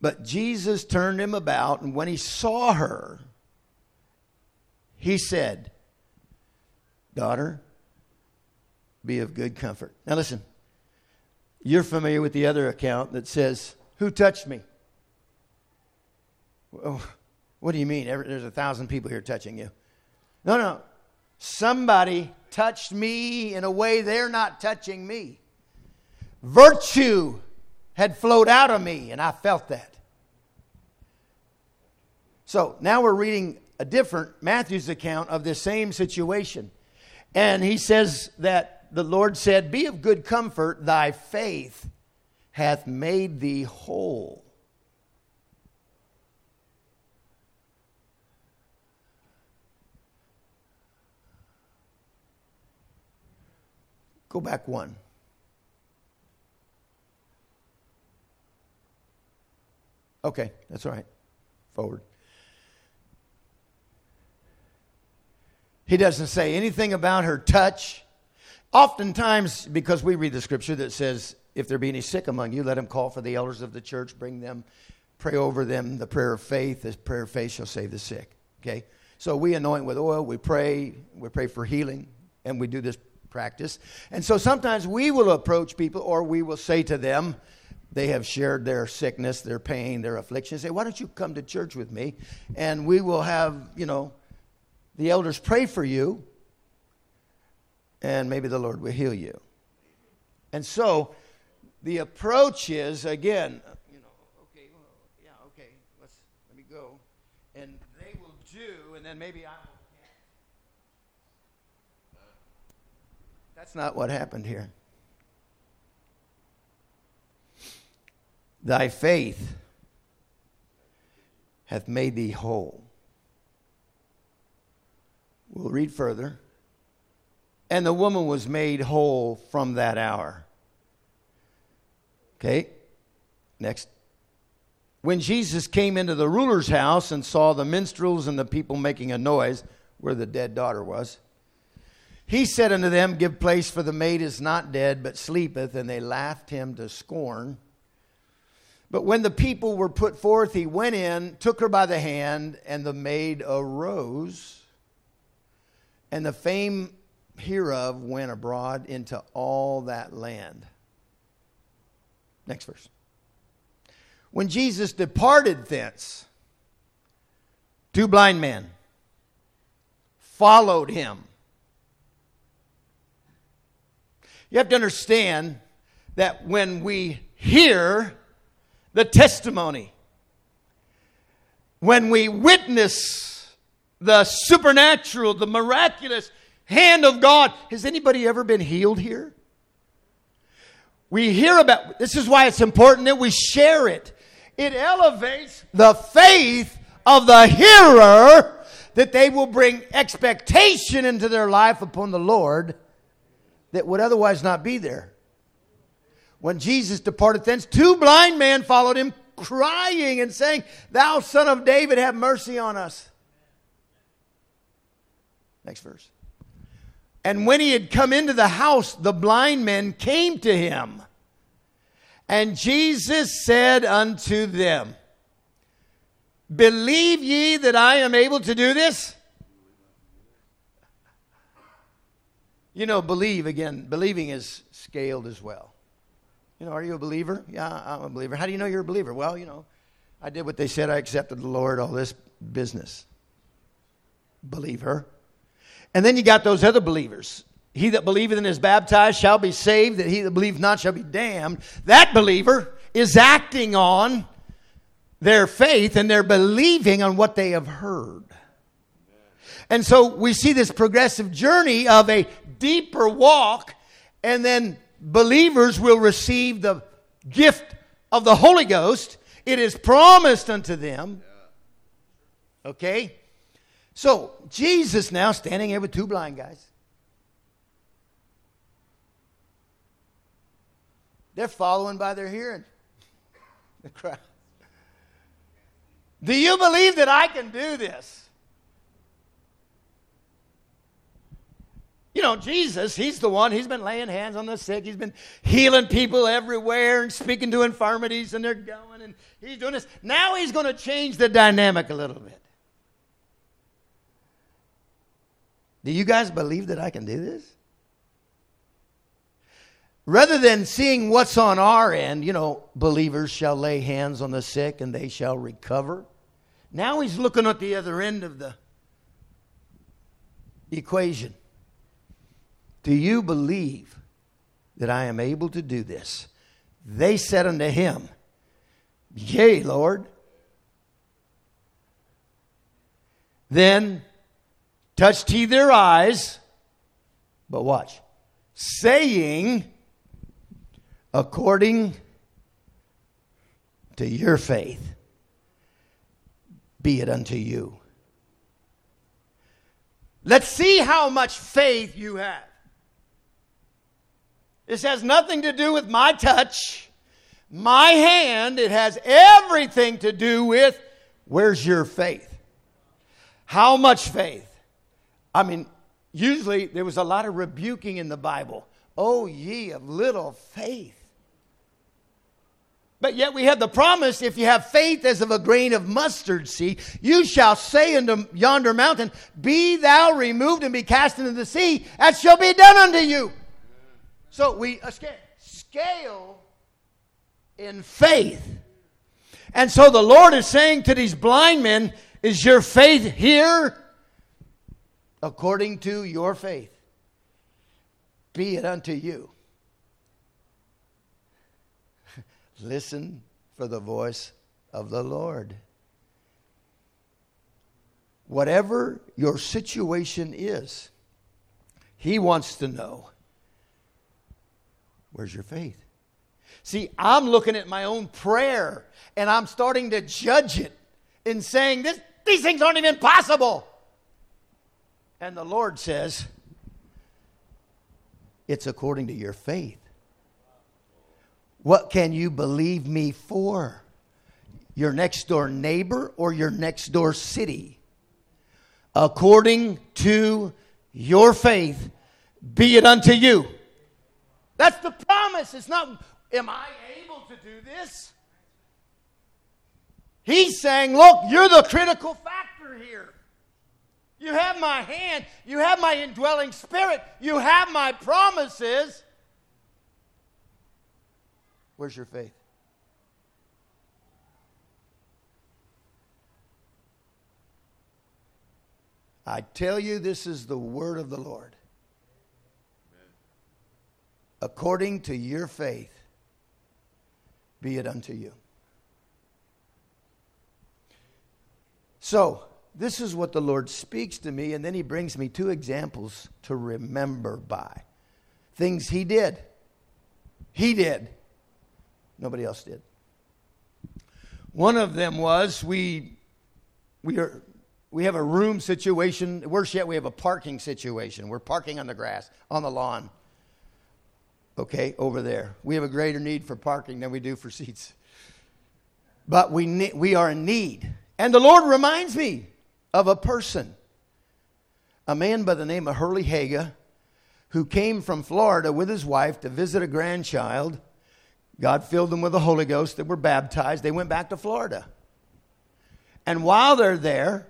but jesus turned him about and when he saw her he said Daughter, be of good comfort. Now listen, you're familiar with the other account that says, Who touched me? Well, what do you mean? There's a thousand people here touching you. No, no. Somebody touched me in a way they're not touching me. Virtue had flowed out of me, and I felt that. So now we're reading a different Matthew's account of this same situation. And he says that the Lord said, Be of good comfort, thy faith hath made thee whole. Go back one. Okay, that's all right. Forward. He doesn't say anything about her touch. Oftentimes, because we read the scripture that says, if there be any sick among you, let him call for the elders of the church, bring them, pray over them, the prayer of faith. The prayer of faith shall save the sick. Okay? So we anoint with oil, we pray, we pray for healing, and we do this practice. And so sometimes we will approach people or we will say to them, they have shared their sickness, their pain, their affliction. Say, why don't you come to church with me? And we will have, you know, the elders pray for you, and maybe the Lord will heal you. And so the approach is again, you know, okay, well, yeah, okay, let's let me go, and they will do, and then maybe I will. That's not what happened here. Thy faith hath made thee whole. We'll read further. And the woman was made whole from that hour. Okay, next. When Jesus came into the ruler's house and saw the minstrels and the people making a noise where the dead daughter was, he said unto them, Give place, for the maid is not dead, but sleepeth. And they laughed him to scorn. But when the people were put forth, he went in, took her by the hand, and the maid arose. And the fame hereof went abroad into all that land. Next verse. When Jesus departed thence, two blind men followed him. You have to understand that when we hear the testimony, when we witness the supernatural, the miraculous hand of God. Has anybody ever been healed here? We hear about this is why it's important that we share it. It elevates the faith of the hearer that they will bring expectation into their life upon the Lord that would otherwise not be there. When Jesus departed thence, two blind men followed him, crying and saying, Thou son of David, have mercy on us. Next verse. And when he had come into the house, the blind men came to him. And Jesus said unto them, Believe ye that I am able to do this? You know, believe again, believing is scaled as well. You know, are you a believer? Yeah, I'm a believer. How do you know you're a believer? Well, you know, I did what they said, I accepted the Lord, all this business. Believer. And then you got those other believers. He that believeth and is baptized shall be saved, that he that believeth not shall be damned. That believer is acting on their faith and they're believing on what they have heard. And so we see this progressive journey of a deeper walk, and then believers will receive the gift of the Holy Ghost. It is promised unto them. Okay? So, Jesus now standing here with two blind guys. They're following by their hearing. The crowd. Do you believe that I can do this? You know, Jesus, he's the one, he's been laying hands on the sick. He's been healing people everywhere and speaking to infirmities, and they're going, and he's doing this. Now he's going to change the dynamic a little bit. Do you guys believe that I can do this? Rather than seeing what's on our end, you know, believers shall lay hands on the sick and they shall recover. Now he's looking at the other end of the equation. Do you believe that I am able to do this? They said unto him, Yea, Lord. Then touched he their eyes, but watch, saying, according to your faith, be it unto you. Let's see how much faith you have. This has nothing to do with my touch, my hand. It has everything to do with where's your faith? How much faith? I mean, usually there was a lot of rebuking in the Bible. Oh, ye of little faith. But yet we have the promise if you have faith as of a grain of mustard seed, you shall say unto yonder mountain, Be thou removed and be cast into the sea, that shall be done unto you. So we scale in faith. And so the Lord is saying to these blind men, Is your faith here? According to your faith, be it unto you. Listen for the voice of the Lord. Whatever your situation is, He wants to know where's your faith? See, I'm looking at my own prayer and I'm starting to judge it and saying, this, these things aren't even possible. And the Lord says, it's according to your faith. What can you believe me for? Your next door neighbor or your next door city? According to your faith, be it unto you. That's the promise. It's not, am I able to do this? He's saying, look, you're the critical factor here. You have my hand, you have my indwelling spirit, you have my promises. Where's your faith? I tell you, this is the word of the Lord. According to your faith, be it unto you. So, this is what the Lord speaks to me, and then He brings me two examples to remember by things He did. He did. Nobody else did. One of them was we, we, are, we have a room situation. Worse yet, we have a parking situation. We're parking on the grass, on the lawn. Okay, over there. We have a greater need for parking than we do for seats. But we, ne- we are in need. And the Lord reminds me of a person, a man by the name of Hurley Haga, who came from Florida with his wife to visit a grandchild. God filled them with the Holy Ghost. They were baptized. They went back to Florida. And while they're there,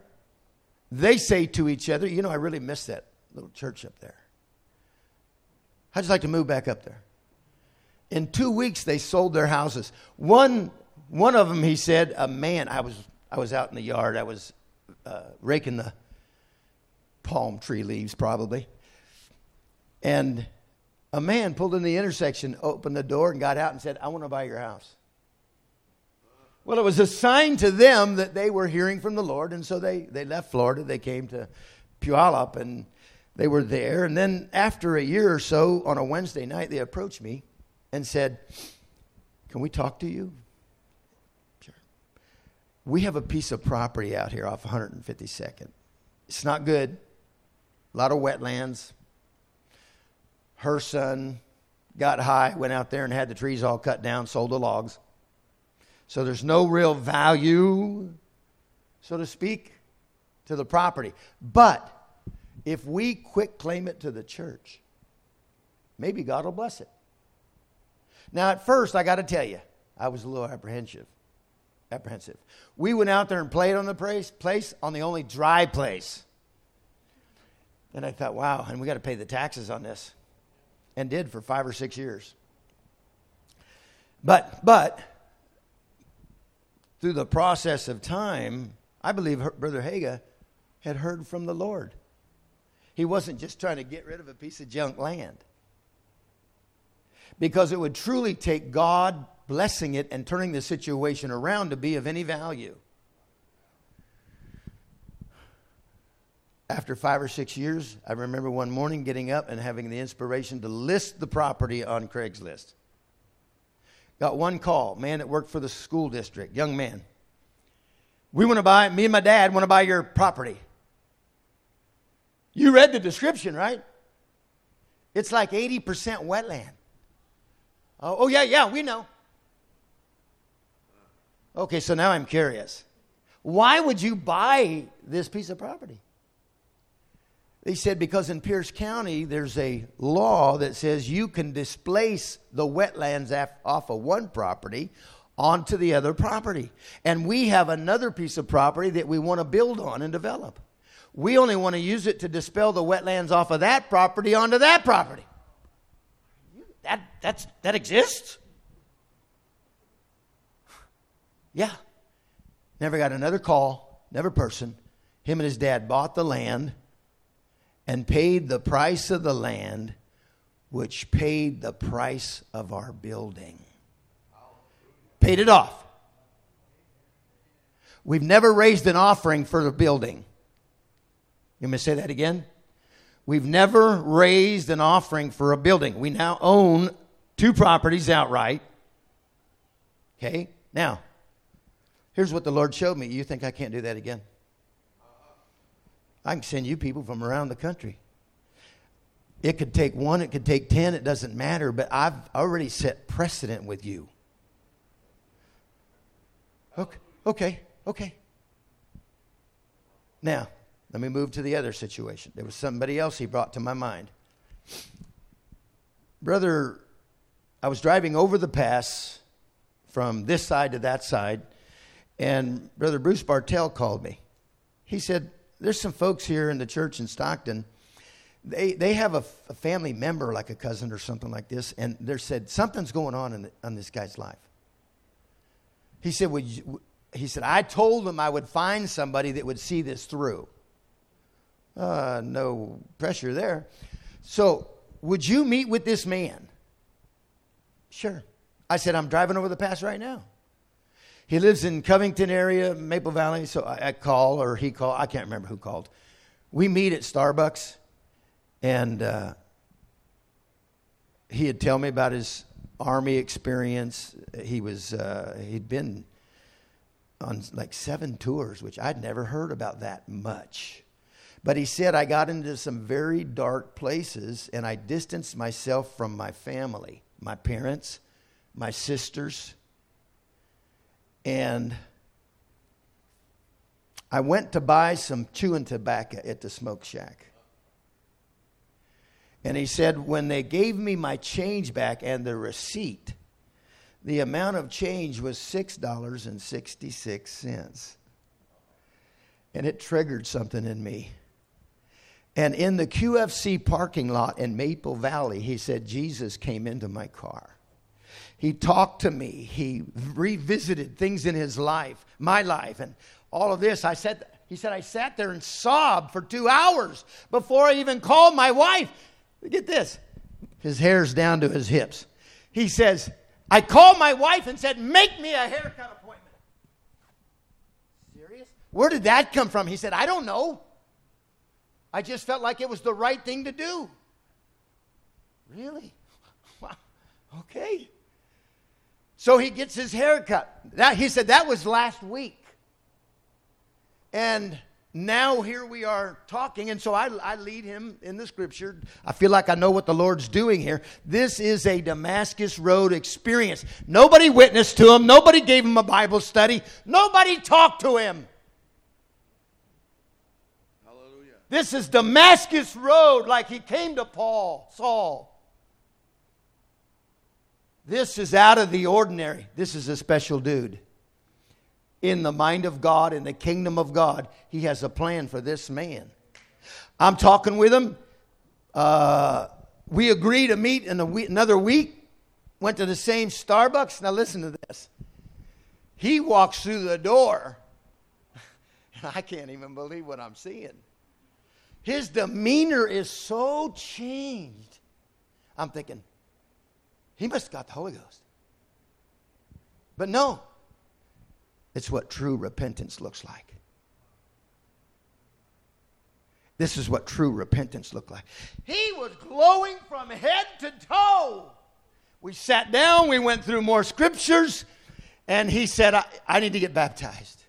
they say to each other, You know, I really miss that little church up there. I'd just like to move back up there. In two weeks, they sold their houses. One, one of them, he said, a man, I was, I was out in the yard. I was uh, raking the palm tree leaves, probably. And a man pulled in the intersection, opened the door, and got out and said, I want to buy your house. Well, it was a sign to them that they were hearing from the Lord, and so they, they left Florida. They came to Puyallup, and they were there. And then after a year or so, on a Wednesday night, they approached me and said, Can we talk to you? We have a piece of property out here off 152nd. It's not good. A lot of wetlands, her son got high, went out there and had the trees all cut down, sold the logs. So there's no real value, so to speak, to the property. But if we quick claim it to the church, maybe God will bless it. Now, at first, I got to tell you, I was a little apprehensive. Apprehensive. We went out there and played on the place, on the only dry place. And I thought, wow, and we got to pay the taxes on this and did for five or six years. But, but, through the process of time, I believe Brother Haga had heard from the Lord. He wasn't just trying to get rid of a piece of junk land. Because it would truly take God blessing it and turning the situation around to be of any value. after five or six years, I remember one morning getting up and having the inspiration to list the property on Craigslist. Got one call, man that worked for the school district, young man. We want to buy, me and my dad want to buy your property. You read the description, right? It's like 80% wetland. Oh, oh, yeah, yeah, we know. Okay, so now I'm curious. Why would you buy this piece of property? He said, because in Pierce County, there's a law that says you can displace the wetlands off of one property onto the other property. And we have another piece of property that we want to build on and develop. We only want to use it to dispel the wetlands off of that property onto that property. That, that's, that exists? Yeah. Never got another call, never person. Him and his dad bought the land and paid the price of the land, which paid the price of our building. Paid it off. We've never raised an offering for the building. You may say that again? We've never raised an offering for a building. We now own two properties outright. Okay? Now, here's what the Lord showed me. You think I can't do that again? I can send you people from around the country. It could take one, it could take ten, it doesn't matter, but I've already set precedent with you. Okay, okay, okay. Now, let me move to the other situation. There was somebody else he brought to my mind. Brother, I was driving over the pass from this side to that side, and Brother Bruce Bartell called me. He said, there's some folks here in the church in Stockton. They, they have a, family member, like a cousin or something like this, and they said, Something's going on in, the, on this guy's life. He said, would you, he said, I told them I would find somebody that would see this through. Uh, no pressure there. So, would you meet with this man? Sure. I said, I'm driving over the pass right now. He lives in Covington area, Maple Valley. So I, I call or he called. I can't remember who called. We meet at Starbucks, and uh, he'd tell me about his army experience. He was uh, he'd been on like seven tours, which I'd never heard about that much. But he said, I got into some very dark places and I distanced myself from my family, my parents, my sisters. And I went to buy some chewing tobacco at the smoke shack. And he said, when they gave me my change back and the receipt, the amount of change was $6.66. And it triggered something in me. And in the QFC parking lot in Maple Valley, he said, Jesus came into my car. He talked to me. He revisited things in his life, my life, and all of this. I said, he said, I sat there and sobbed for two hours before I even called my wife. Get this. His hair's down to his hips. He says, I called my wife and said, Make me a haircut appointment. Serious? Where did that come from? He said, I don't know. I just felt like it was the right thing to do. Really? Wow. Okay. So he gets his haircut. That, he said that was last week. And now here we are talking, and so I, I, lead him in the scripture. I feel like I know what the Lord's doing here. This is a Damascus Road experience. Nobody witnessed to him, nobody gave him a Bible study, nobody talked to him. Hallelujah. This is Damascus Road, like he came to Paul, Saul. This is out of the ordinary. This is a special dude in the mind of God, in the kingdom of God, He has a plan for this man. I'm talking with him. Uh, we agree to meet in week, another week. Went to the same Starbucks. Now, listen to this. He walks through the door, and I can't even believe what I'm seeing. His demeanor is so changed. I'm thinking, he must have got the Holy Ghost. But no, it's what true repentance looks like. This is what true repentance looked like. He was glowing from head to toe. We sat down, we went through more scriptures, and he said, I, I need to get baptized.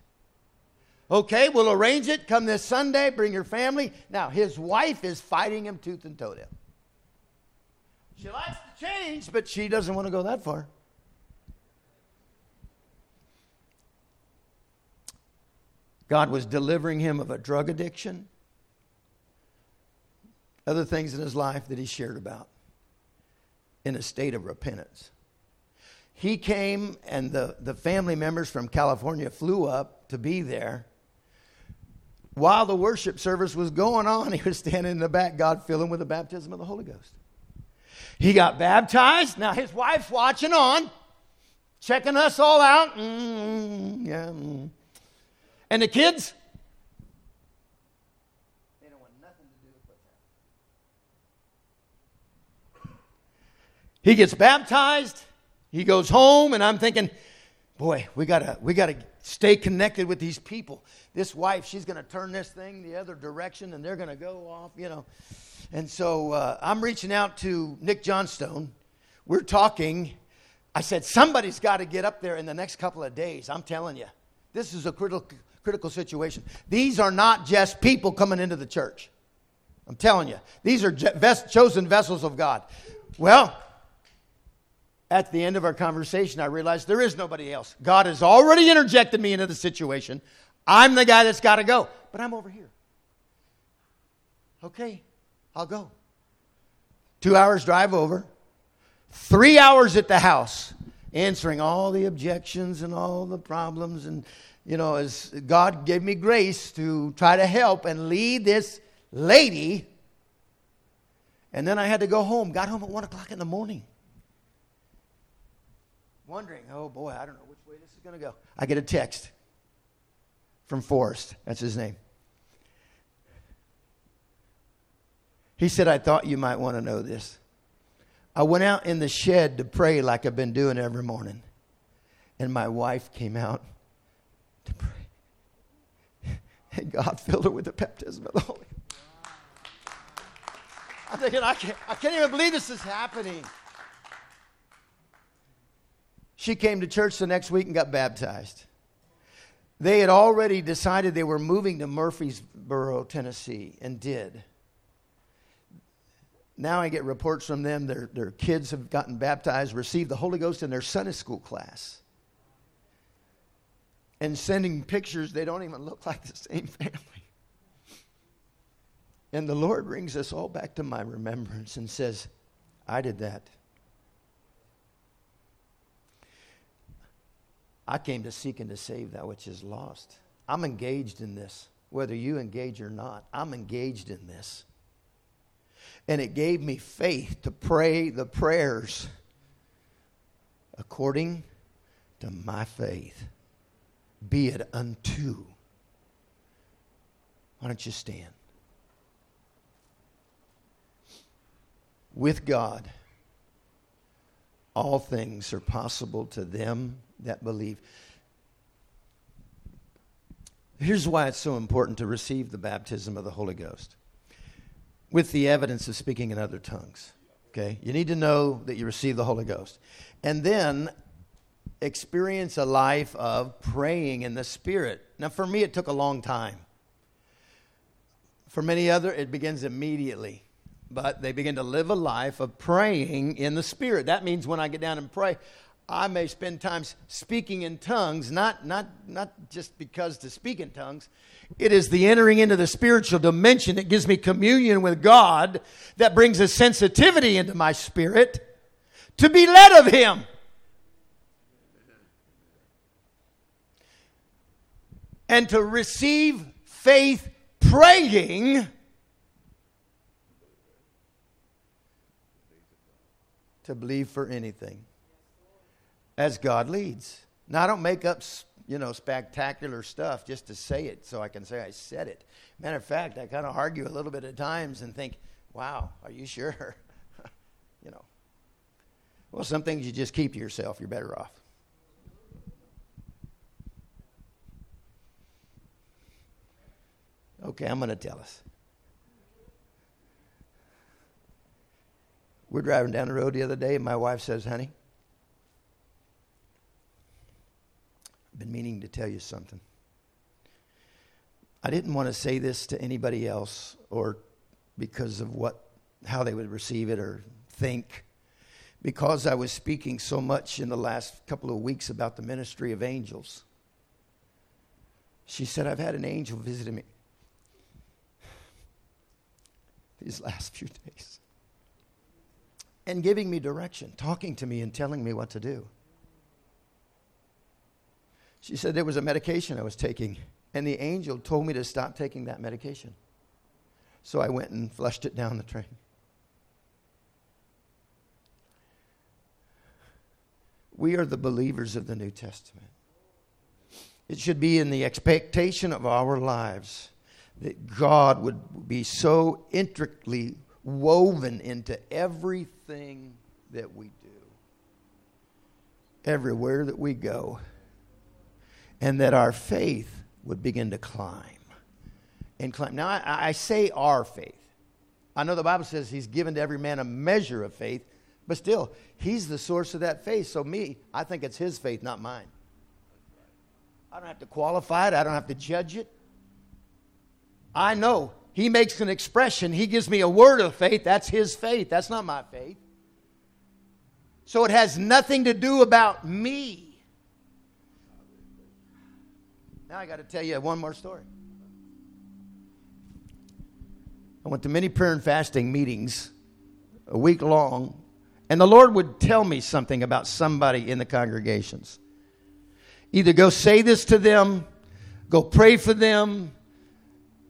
Okay, we'll arrange it. Come this Sunday, bring your family. Now, his wife is fighting him tooth and toe. She likes but she doesn't want to go that far. God was delivering him of a drug addiction, other things in his life that he shared about in a state of repentance. He came, and the, the family members from California flew up to be there. While the worship service was going on, he was standing in the back, God filled him with the baptism of the Holy Ghost. He got baptized. Now his wife's watching on, checking us all out. Mm, yeah. Mm. And the kids? They don't want nothing to do with happening. He gets baptized. He goes home, and I'm thinking, boy, we gotta we gotta stay connected with these people. This wife, she's gonna turn this thing the other direction, and they're gonna go off, you know. And so uh, I'm reaching out to Nick Johnstone. We're talking. I said, somebody's got to get up there in the next couple of days. I'm telling you, this is a critical critical situation. These are not just people coming into the church. I'm telling you, these are best chosen vessels of God. Well, at the end of our conversation, I realized there is nobody else. God has already interjected me into the situation. I'm the guy that's got to go, but I'm over here. Okay, I'll go. Two hours drive over, three hours at the house, answering all the objections and all the problems and you know, as God gave me grace to try to help and lead this lady. And then I had to go home. Got home at 1 o'clock in the morning. Wondering, oh boy, I don't know which way this is going to go. I get a text from Forrest. That's his name. He said, I thought you might want to know this. I went out in the shed to pray like I've been doing every morning. And my wife came out to pray. And God filled her with the baptism of the Holy I'm thinking, I can't, I can't even believe this is happening. She came to church the next week and got baptized. They had already decided they were moving to Murfreesboro, Tennessee, and did. Now I get reports from them their, their kids have gotten baptized, received the Holy Ghost in their Sunday school class. And sending pictures, they don't even look like the same family. And the Lord brings us all back to my remembrance and says, I did that. I came to seek and to save that which is lost. I'm engaged in this, whether you engage or not. I'm engaged in this. And it gave me faith to pray the prayers according to my faith. Be it unto. Why don't you stand? With God, all things are possible to them that believe. Here's why it's so important to receive the baptism of the Holy Ghost with the evidence of speaking in other tongues. Okay? You need to know that you receive the Holy Ghost. And then experience a life of praying in the Spirit. Now, for me, it took a long time. For many other, it begins immediately but they begin to live a life of praying in the Spirit. That means when I get down and pray, I may spend time speaking in tongues, not, not, not just because to speak in tongues. It is the entering into the spiritual dimension that gives me communion with God, that brings a sensitivity into my spirit to be led of Him. And to receive faith praying to believe for anything as God leads. Now, I don't make up, you know, spectacular stuff just to say it so I can say I said it. Matter of fact, I kind of argue a little bit at times and think, wow, are you sure? you know. Well, some things you just keep to yourself, you're better off. Okay, I'm going to tell us. We're driving down the road the other day, and my wife says, Honey, been meaning to tell you something. I didn't want to say this to anybody else or because of what how they would receive it or think because I was speaking so much in the last couple of weeks about the ministry of angels. She said, I've had an angel visiting me these last few days and giving me direction, talking to me and telling me what to do. She said there was a medication I was taking, and the angel told me to stop taking that medication. So I went and flushed it down the drain. We are the believers of the New Testament. It should be in the expectation of our lives that God would be so intricately woven into everything that we do, everywhere that we go, and that our faith would begin to climb and climb. Now, I, I say our faith. I know the Bible says He's given to every man a measure of faith, but still, He's the source of that faith. So, me, I think it's His faith, not mine. I don't have to qualify it, I don't have to judge it. I know he makes an expression. He gives me a word of faith. That's his faith. That's not my faith. So it has nothing to do about me. Now I got to tell you one more story. I went to many prayer and fasting meetings a week long, and the Lord would tell me something about somebody in the congregations. Either go say this to them, go pray for them,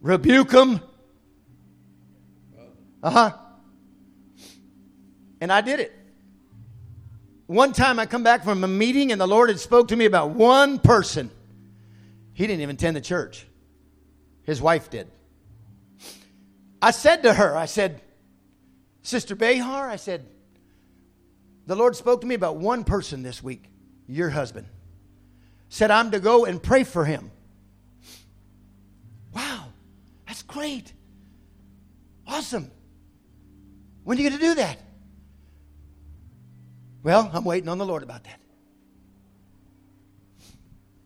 rebuke them, uh huh. And I did it. One time I come back from a meeting and the Lord had spoke to me about one person. He didn't even attend the church. His wife did. I said to her, I said, Sister Behar, I said, the Lord spoke to me about one person this week, your husband. said I'm to go and pray for him. Wow, that's great. Awesome. When are you going to do that? Well, I'm waiting on the Lord about that.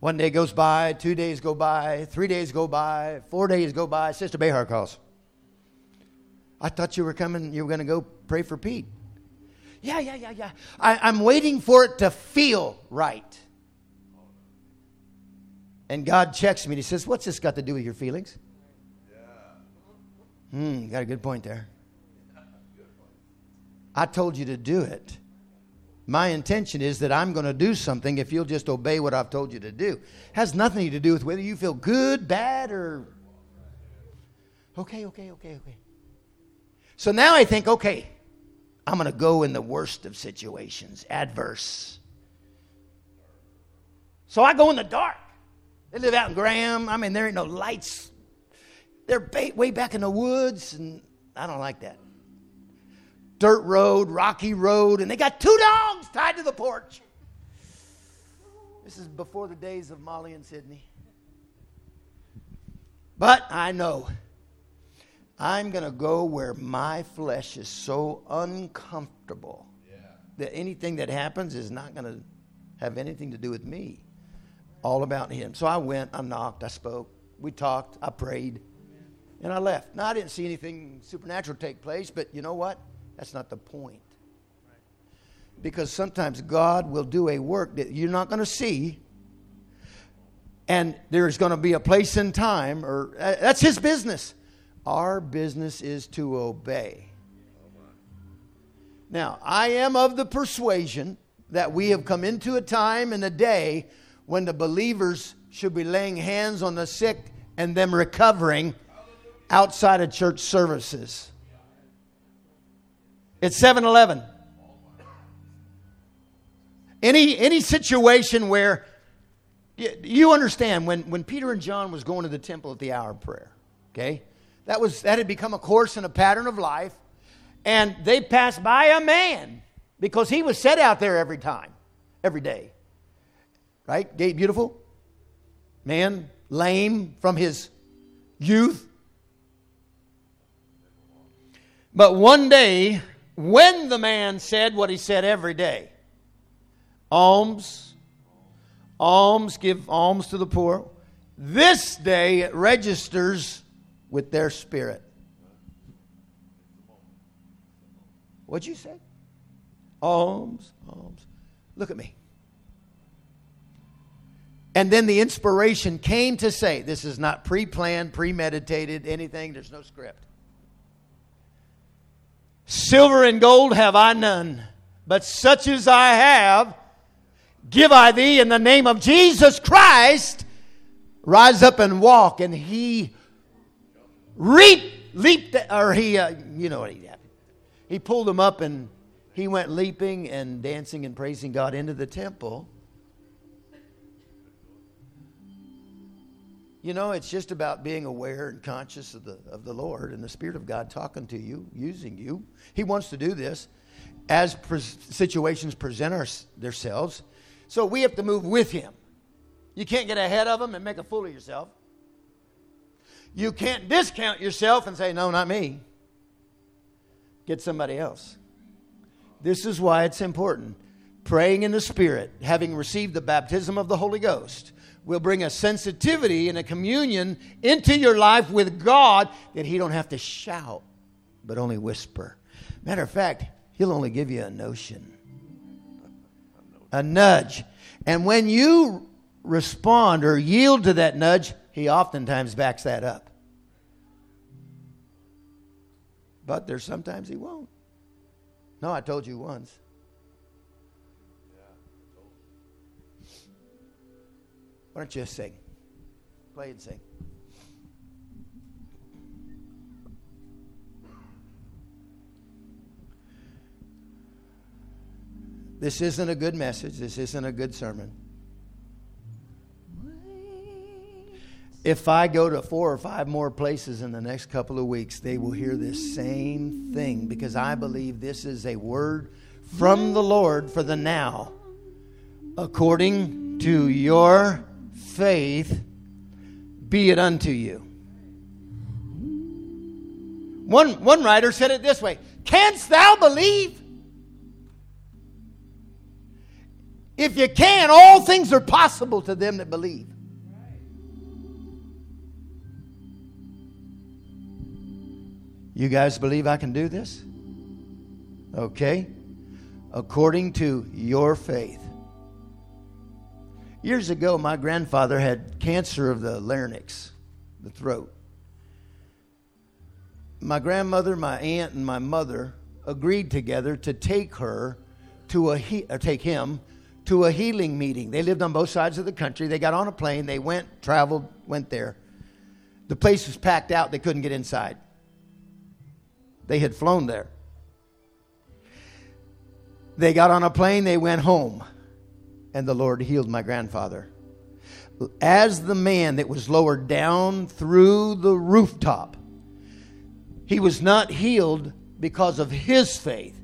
One day goes by, two days go by, three days go by, four days go by. Sister Behar calls. I thought you were coming, you were going to go pray for Pete. Yeah, yeah, yeah, yeah. I, am waiting for it to feel right. And God checks me and He says, What's this got to do with your feelings? Hmm, got a good point there. I told you to do it. My intention is that I'm going to do something if you'll just obey what I've told you to do. It has nothing to do with whether you feel good, bad, or. Okay, okay, okay, okay. So now I think, okay, I'm going to go in the worst of situations, adverse. So I go in the dark. They live out in Graham. I mean, there ain't no lights. They're way back in the woods, and I don't like that dirt road, rocky road, and they got two dogs tied to the porch. This is before the days of Molly and Sydney. But I know I'm going to go where my flesh is so uncomfortable yeah. that anything that happens is not going to have anything to do with me. All about him. So I went, I knocked, I spoke, we talked, I prayed, and I left. Now, I didn't see anything supernatural take place, but you know what? That's not the point. Because sometimes God will do a work that you're not going to see, and there's going to be a place and time, or uh, that's His business. Our business is to obey. Now, I am of the persuasion that we have come into a time and a day when the believers should be laying hands on the sick and them recovering outside of church services. It's 7 Eleven. Any, any situation where you understand when, when Peter and John was going to the temple at the hour of prayer, okay? That, was, that had become a course and a pattern of life. And they passed by a man because he was set out there every time, every day. Right? Gate, beautiful. Man, lame from his youth. But one day, when the man said what he said every day alms, alms, give alms to the poor, this day it registers with their spirit. What'd you say? Alms, alms. Look at me. And then the inspiration came to say, this is not pre planned, premeditated, anything, there's no script. Silver and gold have I none, but such as I have, give I thee in the name of Jesus Christ. Rise up and walk. And he reaped, leaped, or he, uh, you know what he did. He pulled him up and he went leaping and dancing and praising God into the temple. You know, it's just about being aware and conscious of the, of the Lord and the Spirit of God talking to you, using you. He wants to do this as pres- situations present our, themselves. So we have to move with Him. You can't get ahead of Him and make a fool of yourself. You can't discount yourself and say, no, not me. Get somebody else. This is why it's important. Praying in the Spirit, having received the baptism of the Holy Ghost will bring a sensitivity and a communion into your life with God that He don't have to shout, but only whisper. Matter of fact, He'll only give you a notion, a nudge. And when you respond or yield to that nudge, He oftentimes backs that up. But there's sometimes He won't. No, I told you once. Why don't you sing? Play and sing. This isn't a good message. This isn't a good sermon. If I go to four or five more places in the next couple of weeks, they will hear this same thing because I believe this is a word from the Lord for the now, according to your faith, be it unto you. One, one writer said it this way Canst thou believe? If you can, all things are possible to them that believe. You guys believe I can do this? Okay. According to your faith. Years ago, my grandfather had cancer of the larynx, the throat. My grandmother, my aunt, and my mother agreed together to take her to a he- or take him to a healing meeting. They lived on both sides of the country. They got on a plane. They went, traveled, went there. The place was packed out. They couldn't get inside. They had flown there. They got on a plane, they went home, and the Lord healed my grandfather. As the man that was lowered down through the rooftop, he was not healed because of his faith,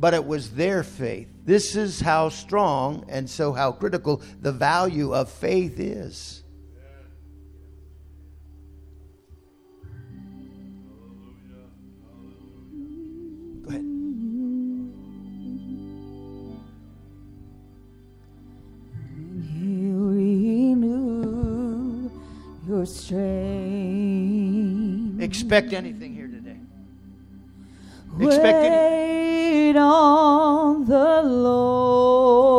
but it was their faith. This is how strong and so how critical the value of faith is. Your strength. Expect anything here today. Expect anything. On the Lord.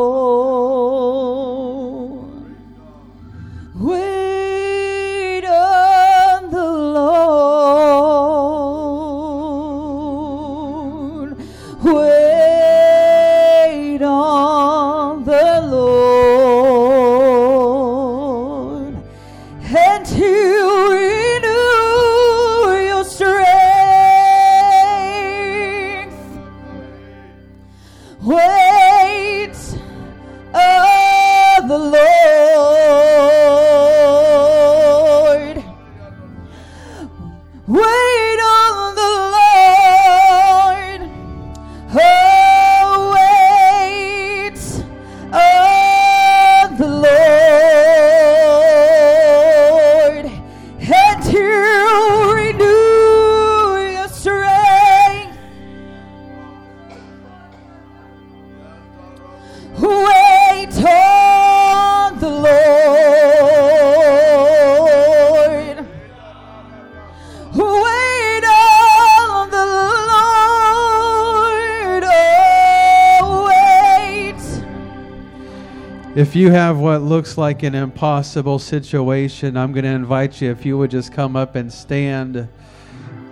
If you have what looks like an impossible situation, I'm going to invite you, if you would just come up and stand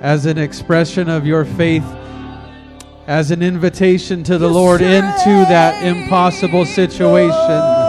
as an expression of your faith, as an invitation to the Lord into that impossible situation.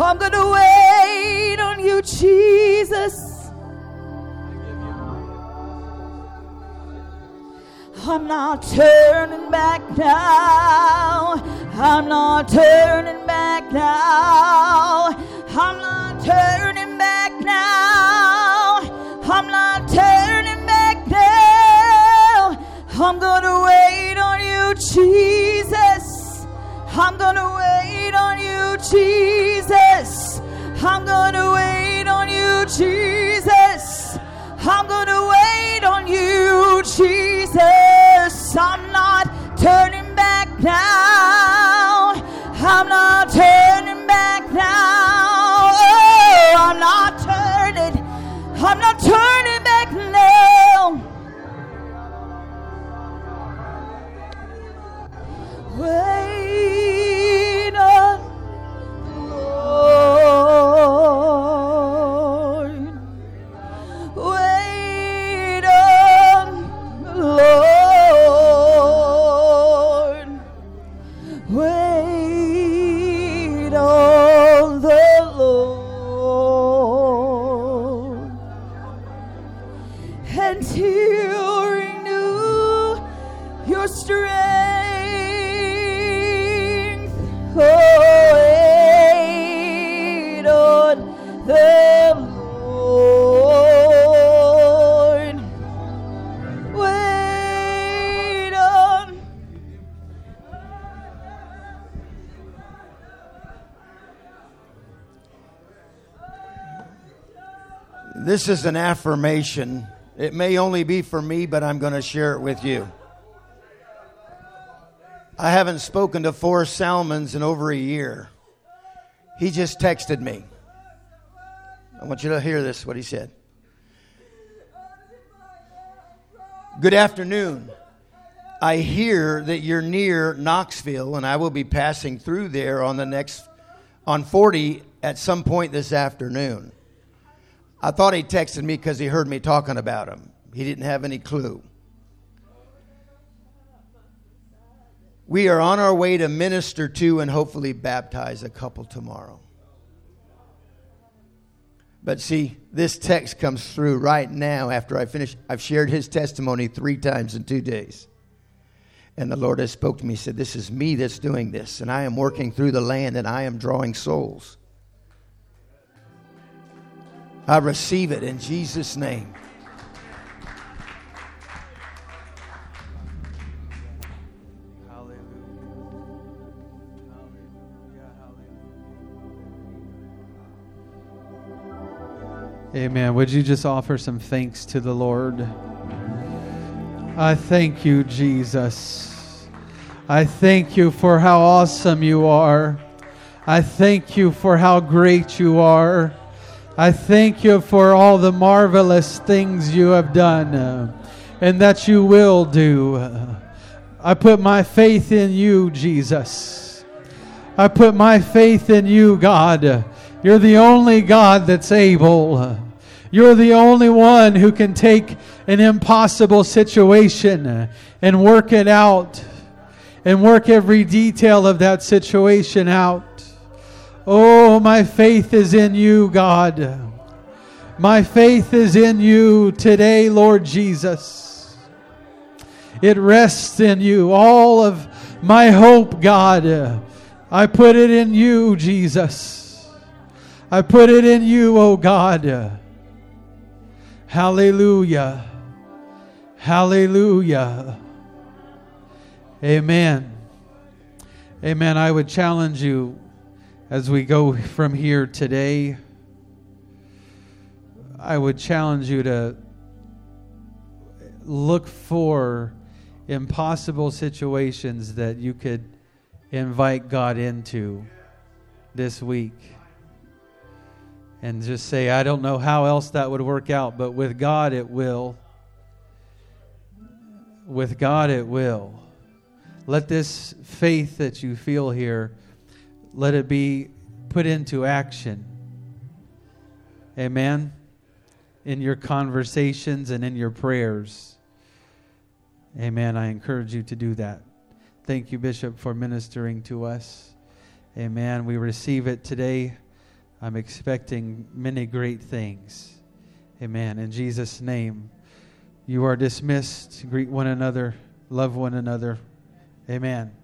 Oh, I'm gonna wait on you, Jesus. I'm not turning back now. I'm not turning back now. I'm not turning back now. I'm not turning back now. I'm gonna wait on you, Jesus. I'm gonna wait on you, Jesus. I'm gonna wait on you, Jesus. I'm gonna wait on you, Jesus. I'm not turning back now. I'm not turning back now. Oh, I'm not turning. I'm not turning This is an affirmation. It may only be for me, but I'm going to share it with you. I haven't spoken to Forrest Salmons in over a year. He just texted me. I want you to hear this, what he said. Good afternoon. I hear that you're near Knoxville, and I will be passing through there on the next on 40 at some point this afternoon. I thought he texted me because he heard me talking about him. He didn't have any clue. We are on our way to minister to and hopefully baptize a couple tomorrow. But see, this text comes through right now after I finish. I've shared his testimony three times in two days. And the Lord has spoke to me, said, This is me that's doing this, and I am working through the land and I am drawing souls. I receive it in Jesus' name. Amen. Would you just offer some thanks to the Lord? I thank you, Jesus. I thank you for how awesome you are. I thank you for how great you are. I thank you for all the marvelous things you have done uh, and that you will do. I put my faith in you, Jesus. I put my faith in you, God. You're the only God that's able. You're the only one who can take an impossible situation and work it out and work every detail of that situation out. Oh, my faith is in you, God. My faith is in you today, Lord Jesus. It rests in you. All of my hope, God, I put it in you, Jesus. I put it in you, oh God. Hallelujah. Hallelujah. Amen. Amen. I would challenge you as we go from here today. I would challenge you to look for impossible situations that you could invite God into this week and just say, I don't know how else that would work out, but with God it will. With God it will. Let this faith that you feel here, let it be put into action. Amen. In your conversations and in your prayers. Amen. I encourage you to do that. Thank you, Bishop, for ministering to us. Amen. We receive it today. I'm expecting many great things. Amen. In Jesus' name, you are dismissed. Greet one another, love one another. Amen.